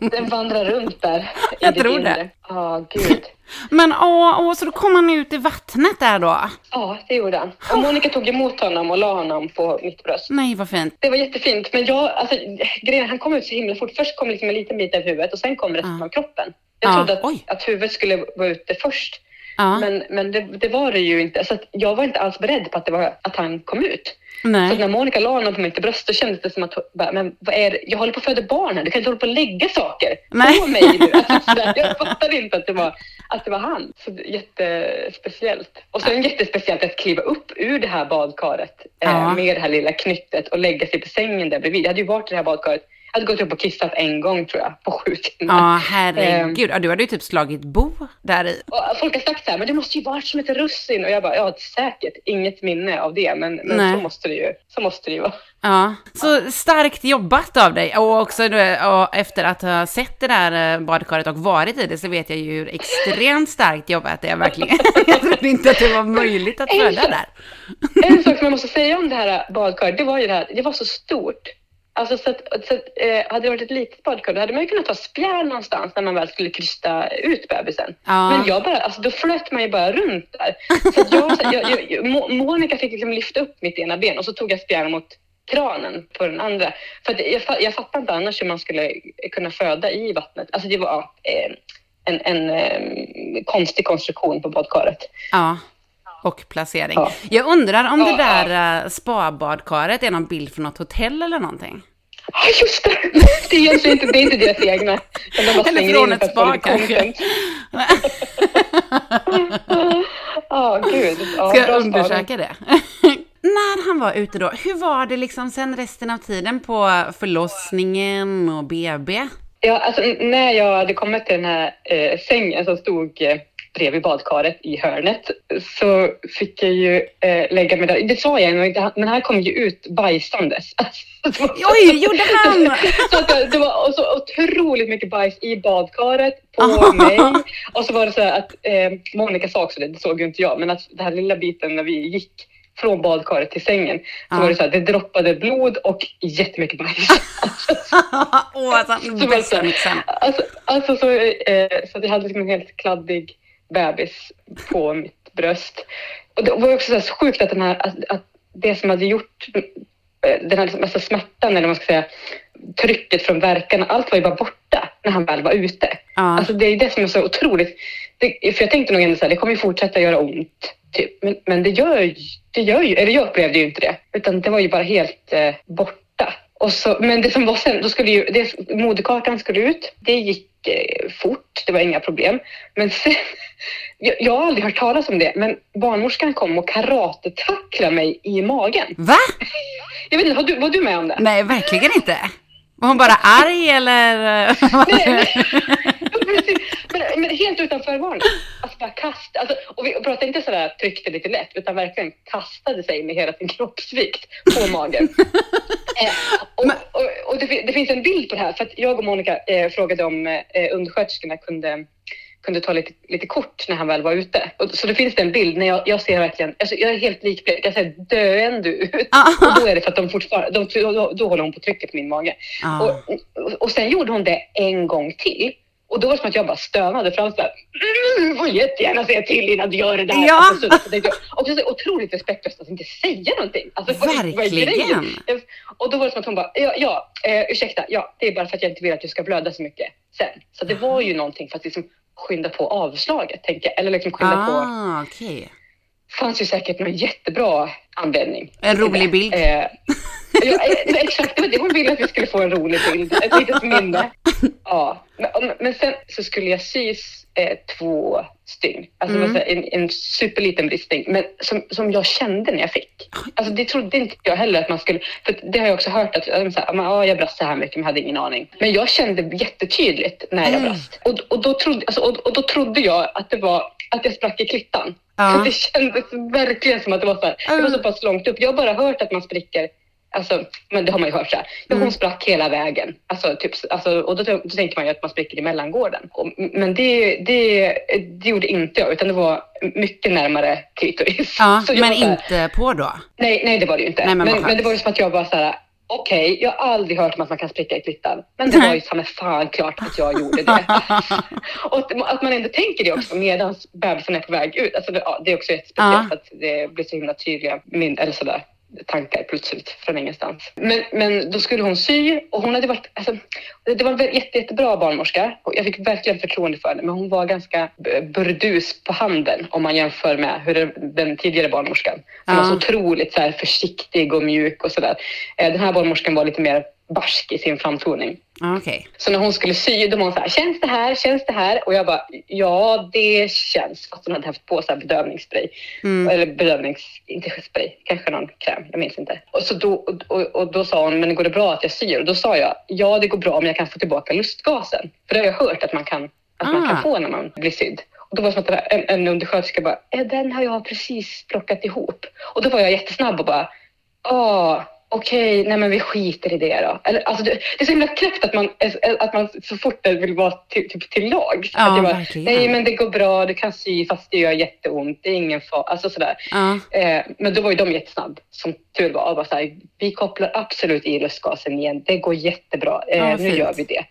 Speaker 1: [laughs]
Speaker 2: Den vandrar runt där. i
Speaker 1: Jag tror
Speaker 2: inre.
Speaker 1: det.
Speaker 2: Ja, gud. [laughs]
Speaker 1: Men åh, åh, så då kom han ut i vattnet där då?
Speaker 2: Ja, det gjorde han. Och Monica tog emot honom och la honom på mitt bröst.
Speaker 1: Nej, vad fint.
Speaker 2: Det var jättefint, men jag, alltså, grejen, han kom ut så himla fort. Först kom liksom en liten bit av huvudet och sen kom resten
Speaker 1: Ja.
Speaker 2: av kroppen. Jag
Speaker 1: Ja,
Speaker 2: trodde att, att huvudet skulle vara ute först,
Speaker 1: Ja,
Speaker 2: men, men det, det var det ju inte. Så jag var inte alls beredd på att, det var, att han kom ut. Så
Speaker 1: nej.
Speaker 2: när Monica la honom på mitt bröst så kändes det som att bara, men vad är det? jag håller på att föda barn här, du kan inte hålla på att lägga saker
Speaker 1: Nej.
Speaker 2: på mig nu. Alltså, sådär. jag fattade inte att det var, att det var han. Så jättespeciellt. Och sen jättespeciellt att kliva upp ur det här badkaret
Speaker 1: Ja.
Speaker 2: eh, med det här lilla knyttet och lägga sig på sängen där bredvid. Jag hade ju varit i det här badkaret. Jag hade gått upp och kissat en gång tror jag, på sju timmar.
Speaker 1: Ja, herregud. Ja, du hade ju typ slagit bo där i.
Speaker 2: Och folk har sagt så här, men det måste ju varit som ett russin. Och jag bara, ja säkert, inget minne av det. Men, men så måste det ju, så måste det ju vara.
Speaker 1: Ja, så starkt jobbat av dig. Och också och efter att ha sett det där eh, badkaret och varit i det så vet jag ju hur extremt starkt jobbat det är verkligen. [laughs] Jag trodde inte att det var möjligt att föda där.
Speaker 2: En sak som jag måste säga om det här badkaret, det var ju det här, det var så stort. Alltså så att, så att eh, hade det varit ett litet badkar, då hade man ju kunnat ta spjärn någonstans när man väl skulle krysta ut bebisen.
Speaker 1: Ja.
Speaker 2: Men jag bara, alltså då flöt man ju bara runt där. Så jag, så jag, jag, jag, Mo- Monica fick liksom lyfta upp mitt ena ben och så tog jag spjärn mot kranen på den andra. För jag, jag fattar inte annars hur man skulle kunna föda i vattnet. Alltså det var ja, eh, en, en eh, konstig konstruktion på badkaret.
Speaker 1: Ja. Och placering.
Speaker 2: Ja.
Speaker 1: Jag undrar om
Speaker 2: Ja,
Speaker 1: det där eh, spa-badkaret är någon bild från något hotell eller någonting.
Speaker 2: Ja, just det! Det är egentligen inte, det är inte deras egna. de bara
Speaker 1: Eller från ett spa kanske. [laughs]
Speaker 2: Ja, gud. Ja,
Speaker 1: Ska jag undersöka det? [laughs] När han var ute då, hur var det liksom sen resten av tiden på förlossningen och BB?
Speaker 2: Ja, alltså, när jag hade kommit till den här eh, sängen som stod eh, bredvid badkaret i hörnet så fick jag ju eh, lägga mig där. Det sa jag inte, men han kom ju ut bajsandes. [laughs] Alltså,
Speaker 1: Oj, gjorde han? [laughs]
Speaker 2: Så att det, var så otroligt mycket bajs i badkaret, på mig. Och så var det så här att eh, Monica sa också det, det såg ju inte jag, men att den här lilla biten när vi gick från badkaret till sängen så
Speaker 1: Ja.
Speaker 2: var det så här, det droppade blod och jättemycket bajs. [laughs]
Speaker 1: Åh, alltså,
Speaker 2: Så här, alltså, alltså så, eh, så att jag hade liksom en helt kladdig bebis på mitt bröst. Och det var också så, sjukt att, den här, att, att det som hade gjort eh, den här liksom, alltså smärtan, eller vad man ska säga, trycket från verkarna, allt var ju bara borta när han väl var ute.
Speaker 1: Ja.
Speaker 2: Alltså det är det som är så otroligt. Det, för jag tänkte nog ändå så här, det kommer ju fortsätta göra ont. Typ. Men, men det gör det gör ju, eller jag upplevde ju inte det. Utan det var ju bara helt eh, borta. Och så, men det som var sen, då skulle ju, det, moderkakan skulle ut. Det gick eh, fort, det var inga problem. Men sen, [laughs] jag, jag har aldrig hört talas om det, men barnmorskan kom och karatetacklade mig i magen.
Speaker 1: Va? [laughs]
Speaker 2: Jag vet inte, var du, var du med om det?
Speaker 1: Nej, verkligen inte. Var hon bara arg eller? [laughs]
Speaker 2: Nej, Precis. [laughs] men, men helt utan förvarning. Alltså bara kast, alltså, och vi pratade inte sådär tryckte lite lätt, utan verkligen kastade sig med hela sin kroppsvikt på magen. [laughs] eh, och och, och det, det finns en bild på det här, för att jag och Monica eh, frågade om eh, undersköterskorna kunde kunde ta lite, lite kort när han väl var ute. Och, så det finns det en bild när jag, jag ser verkligen, alltså jag är helt likblek, jag ser döende ut. Och då är det för att de fortfarande, de, då, då håller hon på trycket på min mage.
Speaker 1: Ja.
Speaker 2: Och, och, och sen gjorde hon det en gång till. Och då var det som att jag bara stönade fram såhär, mm, får jättegärna säga till innan du gör det där.
Speaker 1: Ja.
Speaker 2: Alltså, så, så, tänkte jag, och så otroligt respektlöst att inte säga någonting. Alltså,
Speaker 1: Verkligen.
Speaker 2: Och då var det som att hon bara, ja, ja eh, ursäkta, ja, det är bara för att jag inte vill att du ska blöda så mycket sen. Så det var ju någonting för att liksom skynda på avslaget, tänker jag. Eller liksom skynda på.
Speaker 1: Ah, okej.
Speaker 2: fanns ju säkert någon jättebra anledning.
Speaker 1: En rolig bild.
Speaker 2: Eh, ja, eh, exakt, det var det hon ville att vi skulle få en rolig bild. Ett litet minne. Ja. Men, men sen så skulle jag sys eh, två stygn. Alltså
Speaker 1: Mm.
Speaker 2: en, en superliten bristning, men som, som jag kände när jag fick. Alltså det trodde inte jag heller att man skulle, för det har jag också hört att äh, så här, men, ja, jag brast så här mycket men hade ingen aning. Men jag kände jättetydligt när jag
Speaker 1: Mm.
Speaker 2: brast. Och, och, då trodde, alltså, och, och då trodde jag att det var att jag sprack i klittan.
Speaker 1: Ja. [laughs]
Speaker 2: Det kändes verkligen som att det var så här, det var
Speaker 1: Mm.
Speaker 2: så pass långt upp. Jag har bara hört att man spricker Alltså, men det har man ju hört så här. Ja,
Speaker 1: Mm.
Speaker 2: hon sprack hela vägen. Alltså, typ, alltså, och då, då tänker man ju att man spricker i mellangården. Och, men det, det, det gjorde inte jag, utan det var mycket närmare klitoris.
Speaker 1: Ja,
Speaker 2: Så jag
Speaker 1: men
Speaker 2: var
Speaker 1: inte på då?
Speaker 2: Nej, nej, det var det ju inte.
Speaker 1: Nej, men
Speaker 2: men, men, det var ju som att jag bara så här. Okej, jag har aldrig hört om att man kan spricka i klittan. Men det var ju [laughs] fan, fan klart att jag gjorde det. [laughs] och att- att man ändå tänker det också medan bebisen är på väg ut. Alltså det, ja, det är också jättespeciellt
Speaker 1: Ja.
Speaker 2: att det blir så himla tydliga min, eller sådär, tankar plötsligt från ingenstans. Men, men då skulle hon sy och hon hade varit, alltså, det var en jätte, jättebra barnmorska och jag fick verkligen förtroende för henne men hon var ganska burdus på handen om man jämför med hur den tidigare barnmorskan. Hon var
Speaker 1: Ja.
Speaker 2: så otroligt så här, försiktig och mjuk och sådär. Eh, Den här barnmorskan var lite mer barsk i sin framtoning.
Speaker 1: Ja, Okej.
Speaker 2: Så när hon skulle sy, då var hon så här, känns det här, känns det här? Och jag bara, ja det känns. Fast hon hade haft på så här bedövningsspray.
Speaker 1: Mm.
Speaker 2: Eller bedövnings, inte spray, kanske någon kräm, jag minns inte. Och, så då, och, och, och då sa hon, men går det bra att jag syr? Och då sa jag, ja det går bra om jag kan få tillbaka lustgasen. För det har jag hört att man kan, att man
Speaker 1: Ah.
Speaker 2: kan få när man blir sydd. Och då var det som att en, en undersköterska bara, "Eh, den har jag precis plockat ihop. Och då var jag jättesnabb och bara, ah, okej, nej men vi skiter i det då. Eller, alltså det, det är så himla knäppt att man, att man så fort det vill vara till, typ till lag.
Speaker 1: Ja,
Speaker 2: att jag bara,
Speaker 1: verkligen.
Speaker 2: nej men det går bra, du kan sy fast det gör jätteont, det är ingen fara. Alltså sådär.
Speaker 1: Ja.
Speaker 2: Eh, men då var ju de jättesnabb, som tur var. Och bara så här, vi kopplar absolut i lustgasen igen, det går jättebra, eh,
Speaker 1: Ja,
Speaker 2: nu
Speaker 1: fint.
Speaker 2: gör vi det.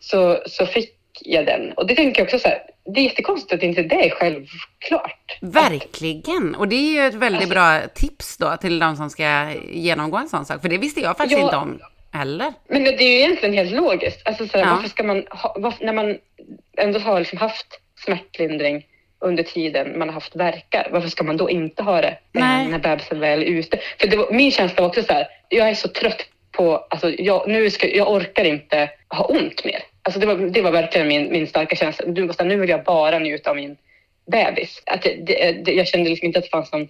Speaker 2: Så, så fick jag den. Och det tänker jag också så här, det är jättekonstigt att inte det är självklart.
Speaker 1: Verkligen! Och det är ju ett väldigt
Speaker 2: Alltså-
Speaker 1: bra tips då till de som ska genomgå en sån sak. För det visste jag faktiskt
Speaker 2: Ja.
Speaker 1: inte om heller.
Speaker 2: Men det är ju egentligen helt logiskt. Alltså så här,
Speaker 1: Ja.
Speaker 2: Varför ska man ha, varför, när man ändå har liksom haft smärtlindring under tiden man har haft verkar, varför ska man då inte ha det
Speaker 1: Nej.
Speaker 2: när bebisen väl är ute? För var, min känsla var också så här, jag är så trött på, alltså jag, nu ska, jag orkar inte ha ont mer. Alltså det var, det var verkligen min, min starka känsla. Du, här, nu vill jag bara njuta av min bebis. Att det, det, det, jag kände liksom inte att det fanns någon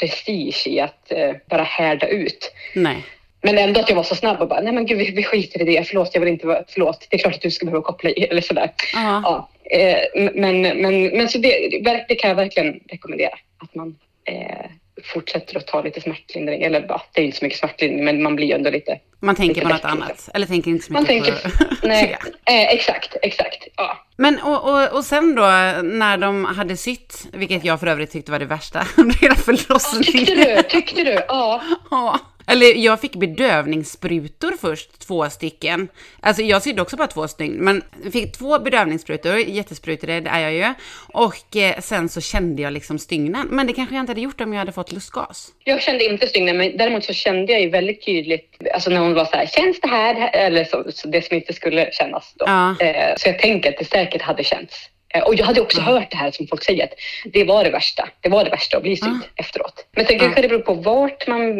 Speaker 2: prestige i att eh, bara härda ut.
Speaker 1: Nej.
Speaker 2: Men ändå att jag var så snabb och bara, nej men gud vi, vi skiter i det, förlåt jag vill inte vara, förlåt, det är klart att du ska behöva koppla i, eller sådär.
Speaker 1: Ja.
Speaker 2: Ja, eh, men, men, men så det, det kan jag verkligen rekommendera, att man eh, fortsätter att ta lite smärtlindring, eller ja, det är inte så mycket smärtlindring, men man blir ju ändå lite,
Speaker 1: Man tänker
Speaker 2: Lite
Speaker 1: på något annat. Eller tänker inte så
Speaker 2: man
Speaker 1: mycket
Speaker 2: tänker,
Speaker 1: på [laughs]
Speaker 2: nej, eh, exakt, exakt, ja.
Speaker 1: Men och, och, och sen då när de hade sytt, vilket jag för övrigt tyckte var det värsta [laughs] under hela förlossningen.
Speaker 2: Tyckte du, tyckte du, ja. [laughs]
Speaker 1: Ja. Eller jag fick bedövningssprutor först, två stycken. Alltså jag sydde också bara två stycken, men fick två bedövningssprutor, jättesprutor det är jag ju. Och eh, sen så kände jag liksom stygnen. Men det kanske jag inte hade gjort om jag hade fått lustgas.
Speaker 2: Jag kände inte stygnen, men däremot så kände jag ju väldigt tydligt, alltså när hon var så här, känns det här? Eller så, så det som inte skulle kännas då.
Speaker 1: Ja.
Speaker 2: Eh, så jag tänker att det säkert hade känts. Eh, och jag hade också hört det här som folk säger, att det var det värsta. Det var det värsta att bli sydd efteråt. Men sen kanske det beror på vart man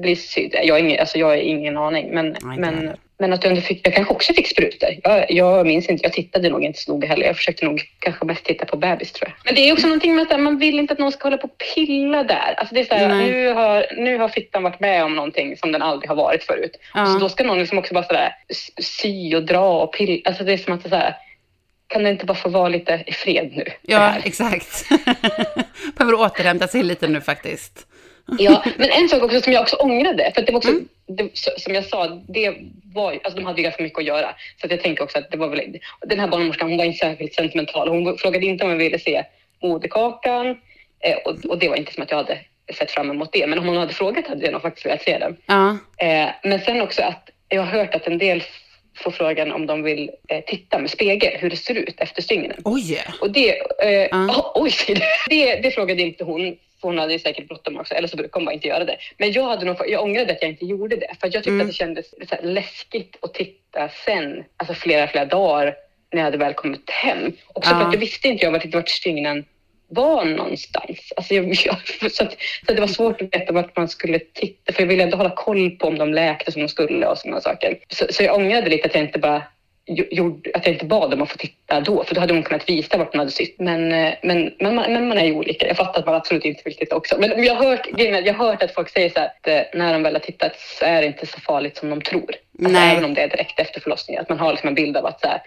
Speaker 2: blir sydd. Jag har ingen, alltså jag har ingen aning, men,
Speaker 1: inte
Speaker 2: men, men att ändå fick, jag kanske också fick sprutor. Jag, jag minns inte, jag tittade nog inte så noga heller. Jag försökte nog kanske mest titta på bebis tror jag. Men det är också någonting med att man vill inte att någon ska hålla på och pilla där. Alltså det är så här,
Speaker 1: Nej.
Speaker 2: nu har, nu har fittan varit med om någonting som den aldrig har varit förut. Och så då ska någon liksom också bara sådär sy och dra och pilla. Alltså det är som att det är så här, kan det inte bara få vara lite i fred nu? det
Speaker 1: Ja, exakt. [laughs] Behöver återhämta sig lite nu faktiskt.
Speaker 2: Ja, men en sak också som jag också ångrade, för det var också, det, så- som jag sa, det var, alltså de hade ju ganska mycket att göra. Så att jag tänker också att det var väl, den här barnmorskan hon var inte särskilt sentimental. Hon frågade inte om jag ville se moderkakan eh, och, och det var inte som att jag hade sett fram emot det. Men om hon hade frågat hade jag nog faktiskt velat se den.
Speaker 1: Ja,
Speaker 2: Eh, men sen också att jag har hört att en del får frågan om de vill eh, titta med spegel hur det ser ut efter stygnen.
Speaker 1: Oj!
Speaker 2: Och det, eh,
Speaker 1: Ja.
Speaker 2: oh, [laughs] oj, [laughs] det, det frågade inte hon. för Hon hade säkert bråttom också, eller så brukar hon bara inte göra det. Men jag, hade nog, jag ångrade att jag inte gjorde det. För jag tyckte
Speaker 1: Mm.
Speaker 2: att det kändes läskigt att titta sen, alltså flera, flera dagar när jag hade väl kommit hem. Också
Speaker 1: Ja.
Speaker 2: för att jag visste inte jag vart, vart stygnen var någonstans. Alltså jag, jag, så, att, så att det var svårt att veta vart man skulle titta, för jag ville ändå hålla koll på om de läkte som de skulle och sådana saker. Så, så jag ångrade lite att jag inte bara gjo- gjorde, att jag inte bad dem att få titta då, för då hade hon kunnat visa vart hon hade sytt. Men, eh, men, men, man, men man är ju olika. Jag fattar att man absolut inte vill titta också. Men jag har hört, jag har hört att folk säger så här att eh, när de väl har tittat så är det inte så farligt som de tror. Alltså. Även om det är direkt efter förlossningen. Att man har liksom en bild av att så här,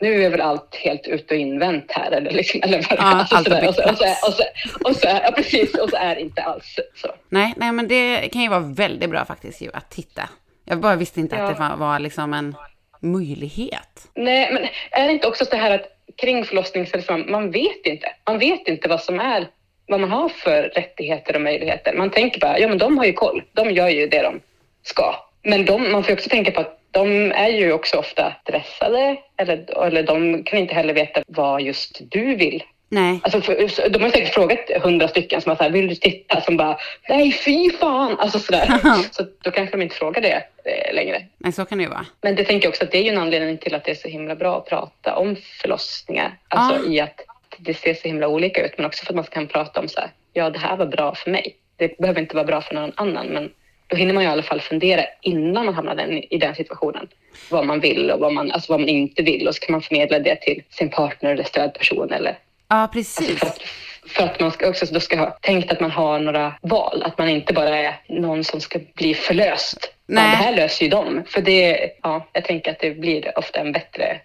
Speaker 2: nu är väl allt helt ut och invänt här. Eller, liksom, eller vad
Speaker 1: Ja, allt
Speaker 2: och, så, och, så, och, så, och, så, ja, precis, och så är det inte alls så.
Speaker 1: Nej, nej, men det kan ju vara väldigt bra faktiskt ju att titta. Jag bara visste inte
Speaker 2: Ja.
Speaker 1: att det var, var liksom en möjlighet.
Speaker 2: Nej, men är det inte också så här att kring förlossning så är det så att man vet inte. Man vet inte vad som är, vad man har för rättigheter och möjligheter. Man tänker bara, ja men de har ju koll. De gör ju det de ska. Men de, man får också tänka på att de är ju också ofta stressade eller, eller de kan inte heller veta vad just du vill
Speaker 1: Nej,
Speaker 2: Alltså, för, de har säkert frågat hundra stycken som har sagt, vill du titta? Som bara, nej fy fan! Alltså sådär. [laughs] så då kanske de inte frågar det eh, längre.
Speaker 1: nej så kan det ju vara.
Speaker 2: Men det tänker jag också att det är ju en anledning till att det är så himla bra att prata om förlossningar. Alltså
Speaker 1: Ja.
Speaker 2: i att det ser så himla olika ut, men också för att man kan prata om så här, ja det här var bra för mig. Det behöver inte vara bra för någon annan, men då hinner man ju i alla fall fundera innan man hamnar den, i den situationen. Vad man vill och vad man, alltså vad man inte vill och så kan man förmedla det till sin partner eller stödperson eller
Speaker 1: Ja, precis.
Speaker 2: för att, för att man ska också då ska ha tänkt att man har några val. Att man inte bara är någon som ska bli förlöst.
Speaker 1: Nej.
Speaker 2: Ja, det här löser ju de. För det, ja, jag tänker att det blir ofta en bättre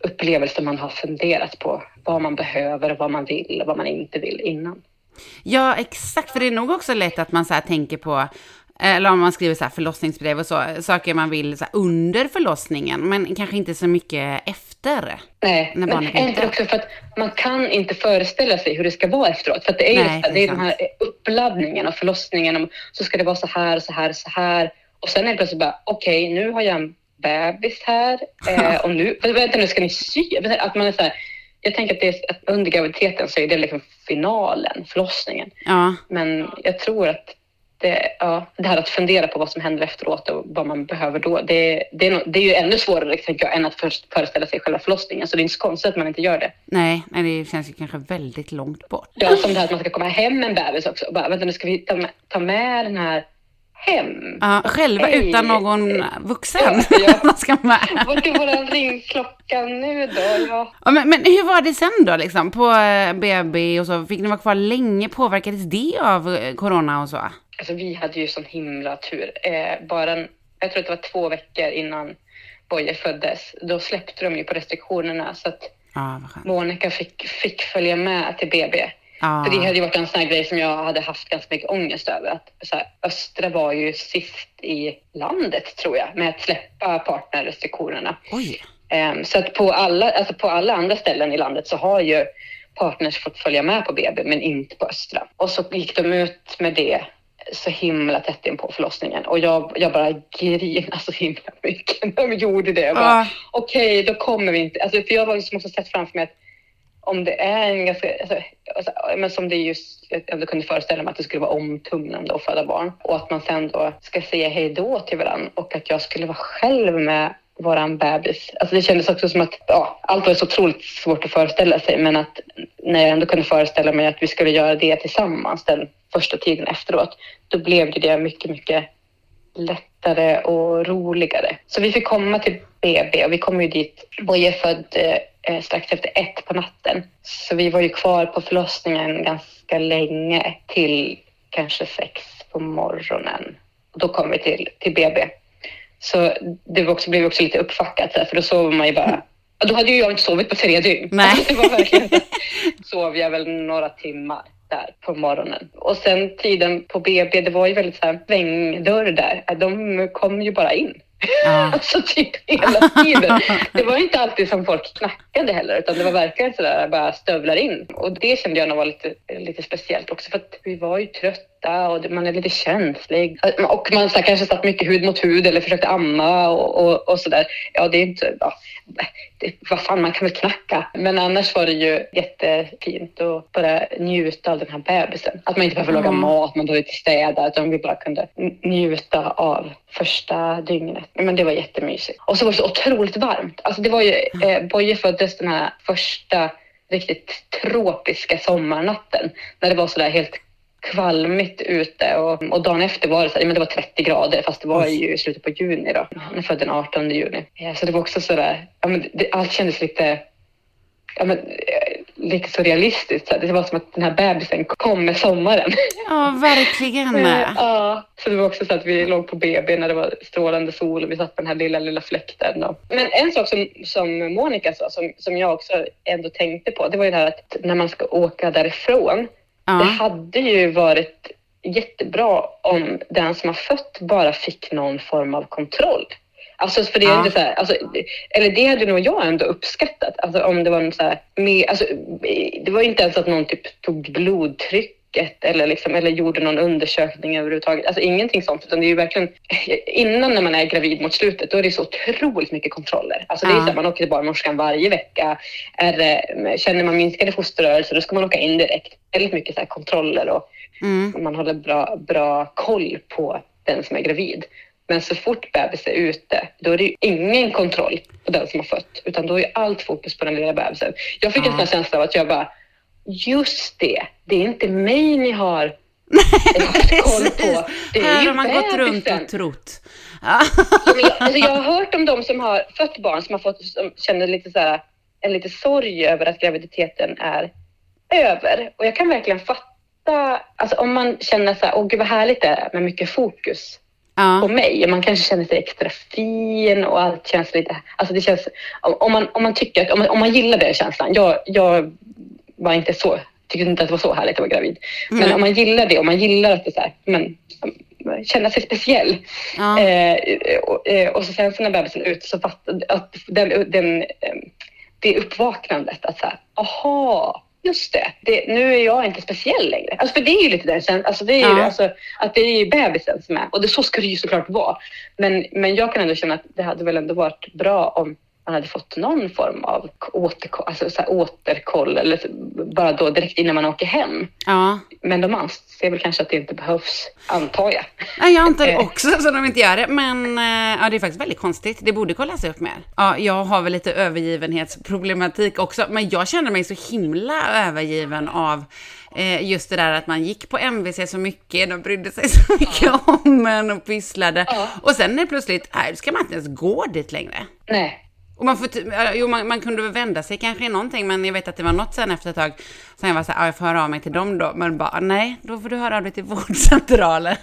Speaker 2: upplevelse om man har funderat på vad man behöver och vad man vill och vad man inte vill innan.
Speaker 1: Ja, exakt. För det är nog också lätt att man så här tänker på, eller om man skriver så här förlossningsbrev och så, saker man vill så under förlossningen, men kanske inte så mycket efter.
Speaker 2: Nej,
Speaker 1: När
Speaker 2: men är
Speaker 1: inte-
Speaker 2: också för att man kan inte föreställa sig hur det ska vara efteråt. För det är,
Speaker 1: Nej,
Speaker 2: just, det,
Speaker 1: det är
Speaker 2: den här uppladdningen av förlossningen. Så ska det vara så här, så här, så här. Och sen är det plötsligt bara, okej, nu har jag en bebis här. Eh, [laughs] och nu, vänta nu ska ni sy? Att man är så här, jag tänker att, det är, att under graviditeten så är det liksom finalen, förlossningen.
Speaker 1: Ja,
Speaker 2: Men jag tror att det, ja, det här att fundera på vad som händer efteråt och vad man behöver då, det, det, är, nog- det är ju ännu svårare tänker jag, än att först föreställa sig själva förlossningen. Så det är inte så konstigt att man inte gör det.
Speaker 1: nej, nej, det känns ju kanske väldigt långt bort.
Speaker 2: Ja, som det här att man ska komma hem med en bebis också. Bara, vänta, nu ska vi ta med, ta med den här hem.
Speaker 1: Ja, själva
Speaker 2: Hej.
Speaker 1: utan någon vuxen.
Speaker 2: Ja, ja. [laughs]
Speaker 1: Ska med.
Speaker 2: Vart är vår ringklocka nu då? Ja.
Speaker 1: Ja, men, men hur var det sen då, liksom, på eh, BB och så? Fick ni vara kvar länge? Påverkades det av eh, corona och så?
Speaker 2: Alltså, vi hade ju sån himla tur. Eh, bara en, jag tror att det var två veckor innan Boje föddes. Då släppte de ju på restriktionerna så att
Speaker 1: skönt.
Speaker 2: Monica fick, fick följa med till BB.
Speaker 1: Ja,
Speaker 2: För det hade ju varit en sån här grej som jag hade haft ganska mycket ångest över. Att så här, Östra var ju sist i landet, tror jag, med att släppa partnerrestriktionerna.
Speaker 1: oj.
Speaker 2: Ehm, så att på alla, alltså på alla andra ställen i landet så har ju partners fått följa med på BB, men inte på Östra. Och så gick de ut med det så himla tätt in på förlossningen. Och jag, jag bara grinade så himla mycket. När [laughs] de gjorde det. Jag bara,
Speaker 1: Ja,
Speaker 2: okej, då kommer vi inte... Alltså, för jag har liksom också sett framför mig att om det är en ganska... Alltså, alltså, men som det just, jag kunde föreställa mig att det skulle vara omtumlande att föda barn. Och att man sen då ska säga hej då till varandra och att jag skulle vara själv med våran bebis. Alltså det kändes också som att ja, allt var så otroligt svårt att föreställa sig men att när jag ändå kunde föreställa mig att vi skulle göra det tillsammans den första tiden efteråt, då blev det mycket, mycket lättare och roligare. Så vi fick komma till BB och vi kom ju dit. Boje är född eh, strax efter ett på natten. Så vi var ju kvar på förlossningen ganska länge till kanske sex på morgonen. Och då kom vi till, till BB. Så det också, blev också lite uppfackat så här, för då sov man ju bara då hade ju jag inte sovit på tre dygn.
Speaker 1: Nej.
Speaker 2: Alltså, det var verkligen [laughs] sov jag väl några timmar där på morgonen. Och sen tiden på BB, det var ju väldigt så här svängdörr där. De kom ju bara in
Speaker 1: ja. [laughs]
Speaker 2: Alltså typ hela tiden. Det var inte alltid som folk knackade heller, utan det var verkligen sådär bara stövlar in. Och det kände jag nog var lite, lite speciellt också, för att vi var ju trötta och man är lite känslig. Och man så kanske satt mycket hud mot hud eller försökte amma och, och, och sådär. Ja, det är inte... Ja, det, vad fan, man kan väl knacka. Men annars var det ju jättefint att bara njuta av den här bebisen. Att man inte behöver laga mat, man behöver inte städa, utan vi bara kunde njuta av första dygnet. Men det var jättemysigt. Och så var det så otroligt varmt. Alltså det var ju, eh, Boje föddes den här första riktigt tropiska sommarnatten när det var sådär helt kvalmigt ute och, och dagen efter var det, så, men det var 30 grader fast det var ju i slutet på juni då. Jag född den 18 juni. Ja, så det var också sådär, ja, men det, allt kändes lite ja, men, eh, lite så realistiskt. Så det var som att den här bebisen kom med sommaren.
Speaker 1: Ja, verkligen. [laughs]
Speaker 2: ja, så det var också så att vi låg på BB när det var strålande sol och vi satt på den här lilla, lilla fläkten. Då. Men en sak som, som Monica sa, som, som jag också ändå tänkte på, det var ju det här att när man ska åka därifrån, ja. det hade ju varit jättebra om den som har fött bara fick någon form av kontroll. Alltså för det är ja. inte så här, alltså, eller det hade nog jag ändå uppskattat. Alltså om det var så här, med, alltså, det var inte ens att någon typ tog blodtrycket eller, liksom, eller gjorde någon undersökning överhuvudtaget. Alltså ingenting sånt, utan det är ju verkligen innan när man är gravid mot slutet, då är det så otroligt mycket kontroller. Alltså det är ja. så man åker till barnmorskan varje vecka. Är, känner man minskade fosterrörelser, då ska man åka in direkt. Väldigt mycket så kontroller och mm. man håller bra, bra koll på den som är gravid. Men så fort bebis är ute, då är det ingen kontroll på den som har fött, utan då är allt fokus på den lilla bebisen. Jag fick en sån känsla av att jag bara, just det, det är inte mig ni har [laughs] koll på.
Speaker 1: Det är Här ju har man gått runt och trott.
Speaker 2: Ja. jag, [laughs] alltså jag har hört om de som har fött barn som har fått, som känner lite så här, en lite sorg över att graviditeten är över. Och jag kan verkligen fatta, alltså om man känner så här, åh gud vad härligt det är med mycket fokus ja. på mig. Man kanske känner sig extra fin och allt känns lite... Alltså det känns, om, man, om man tycker att, om man, om man gillar den känslan. Jag, jag var inte så, tyckte inte att det var så härligt att vara gravid. Mm. Men om man gillar det, om man gillar att det så här, men, känna sig speciell. Ja. Eh, och, eh, och, så sen så när bebisen är ute så fattar att den, den, eh, det uppvaknandet att så här, aha, just det, det, nu är jag inte speciell längre. Alltså för det är ju lite den alltså det är ja. ju, alltså, att det är ju bebisen som är, och det, så ska det ju såklart vara. Men, men jag kan ändå känna att det hade väl ändå varit bra om man hade fått någon form av återkoll, alltså så återkoll eller bara då direkt innan man åker hem. Ja. Men de anser väl kanske att det inte behövs, antar jag.
Speaker 1: Nej, jag antar [laughs] också så de inte gör det. Men eh, ja, det är faktiskt väldigt konstigt. Det borde kollas upp mer. Ja, jag har väl lite övergivenhetsproblematik också, men jag känner mig så himla övergiven av eh, just det där att man gick på MVC så mycket, de brydde sig så mycket ja. om en och pysslade. Ja. Och sen är plötsligt, nej, ska man inte ens gå dit längre.
Speaker 2: Nej.
Speaker 1: Och man, får, jo, man, man, kunde väl vända sig kanske i någonting, men jag vet att det var något sen efter ett tag. Sen jag var så här, jag får höra av mig till dem då. Men bara, nej, då får du höra av dig till [laughs] vårdcentralen.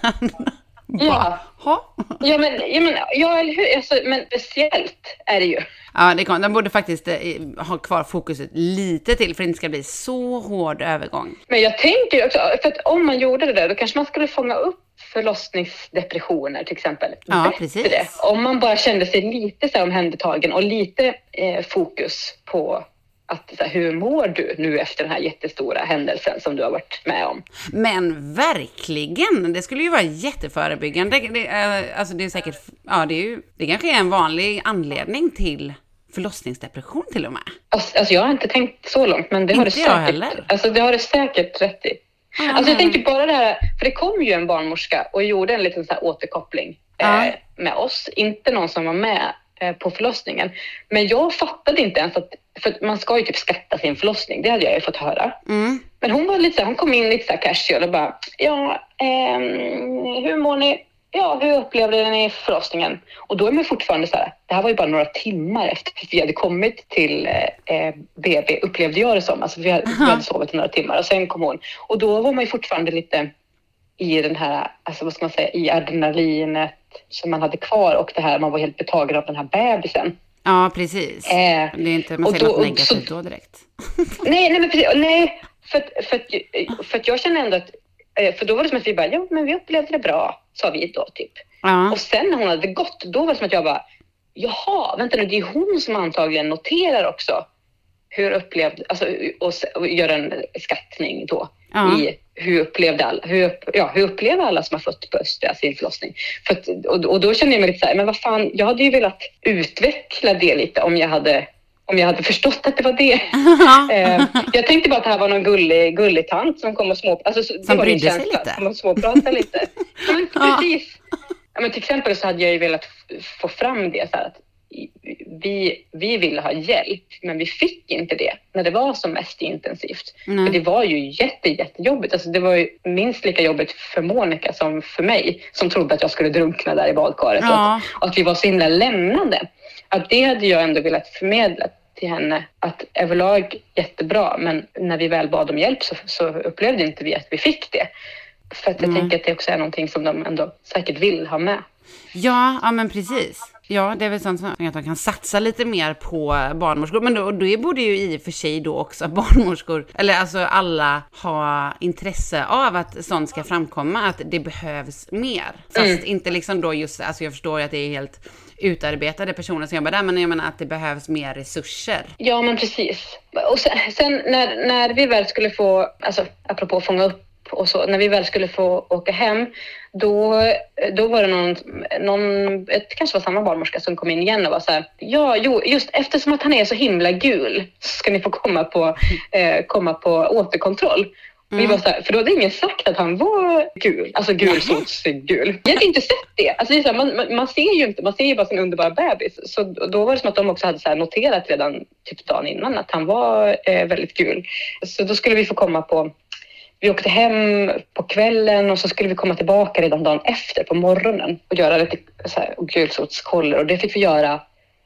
Speaker 2: ja. Ha? ja, men, ja, men, ja, eller hur? Alltså, men speciellt är det ju.
Speaker 1: Ja, det kan, de borde faktiskt eh, ha kvar fokuset lite till för att det inte ska bli så hård övergång.
Speaker 2: Men jag tänker också, för att om man gjorde det där, då kanske man skulle fånga upp förlossningsdepressioner till exempel.
Speaker 1: Ja, precis.
Speaker 2: Om man bara kände sig lite så här omhändertagen och lite eh, fokus på att, så här, hur mår du nu efter den här jättestora händelsen som du har varit med om?
Speaker 1: Men verkligen! Det skulle ju vara jätteförebyggande. Det, eh, alltså det är säkert, ja det är ju, det kanske är en vanlig anledning till förlossningsdepression till och med.
Speaker 2: Alltså, alltså jag har inte tänkt så långt, men det inte har du säkert. Heller. Alltså det har du säkert rätt i. Mm. Alltså jag tänker bara det här, för det kom ju en barnmorska och gjorde en liten så återkoppling mm. eh, med oss, inte någon som var med eh, på förlossningen. Men jag fattade inte ens att, för man ska ju typ skatta sin förlossning, det hade jag ju fått höra. Mm. Men hon var lite så hon kom in lite så här casual och bara, ja, eh, hur mår ni? Ja, hur upplevde ni förlossningen? Och då är man fortfarande så här, det här var ju bara några timmar efter vi hade kommit till eh, BB, upplevde jag det som. Alltså vi hade, vi hade sovit några timmar och sen kom hon. Och då var man ju fortfarande lite i den här, alltså vad ska man säga, i adrenalinet som man hade kvar och det här, man var helt betagen av den här bebisen.
Speaker 1: Ja, precis. Eh, det är inte, man säger något negativt då direkt. [laughs]
Speaker 2: nej, nej, men precis, nej, för, för, för, för att jag känner ändå att Eh, för då var det som att vi bara, ja men vi upplevde det bra, sa vi då typ. Ja. Och sen när hon hade gått, då var det som att jag bara, jaha, vänta nu, det är hon som antagligen noterar också hur upplevd, alltså och, och gör en skattning då ja. i hur upplevde alla, hur, ja, hur upplever alla som har fått på Östra sin förlossning? För att, och, och då kände jag mig lite så här, men vad fan, jag hade ju velat utveckla det lite om jag hade om jag hade förstått att det var det. [laughs] eh, jag tänkte bara att det här var någon gullig, gullig tant som kom och små... Alltså,
Speaker 1: som brydde sig lite?
Speaker 2: Som och småprata lite. [laughs] men, precis. Ja, men till exempel så hade jag ju velat få fram det så här att vi, vi ville ha hjälp, men vi fick inte det när det var som mest intensivt. För det var ju jätte, jättejobbigt. Alltså det var ju minst lika jobbigt för Monica som för mig, som trodde att jag skulle drunkna där i badkaret. Ja. Och, och att vi var så himla lämnande. Att det hade jag ändå velat förmedla till henne att överlag jättebra, men när vi väl bad om hjälp så, så upplevde inte vi att vi fick det. För att jag mm. tänker att det också är någonting som de ändå säkert vill ha med.
Speaker 1: Ja, ja men precis. Ja, det är väl sånt som att de kan satsa lite mer på barnmorskor. Men då, då borde ju i och för sig då också [laughs] barnmorskor, eller alltså alla ha intresse av att sånt ska framkomma, att det behövs mer. Fast mm. inte liksom då just, alltså jag förstår ju att det är helt utarbetade personer som jobbar där, men jag menar att det behövs mer resurser.
Speaker 2: Ja, men precis. Och sen, sen när, när vi väl skulle få, alltså apropå fånga upp och så, när vi väl skulle få åka hem, då, då var det någon, någon ett, kanske var samma barnmorska som kom in igen och var så här, ja, jo, just eftersom att han är så himla gul så ska ni få komma på, eh, komma på återkontroll. Mm. Vi var så här, för då hade ingen sagt att han var gul, alltså gulsotsgul. Jag hade inte sett det. Alltså det här, man, man, man, ser ju inte, man ser ju bara sin underbara bebis. Så då var det som att de också hade så noterat redan typ dagen innan att han var eh, väldigt gul. Så då skulle vi få komma på vi åkte hem på kvällen och så skulle vi komma tillbaka redan dagen efter på morgonen och göra lite gulsotskoller och det fick vi göra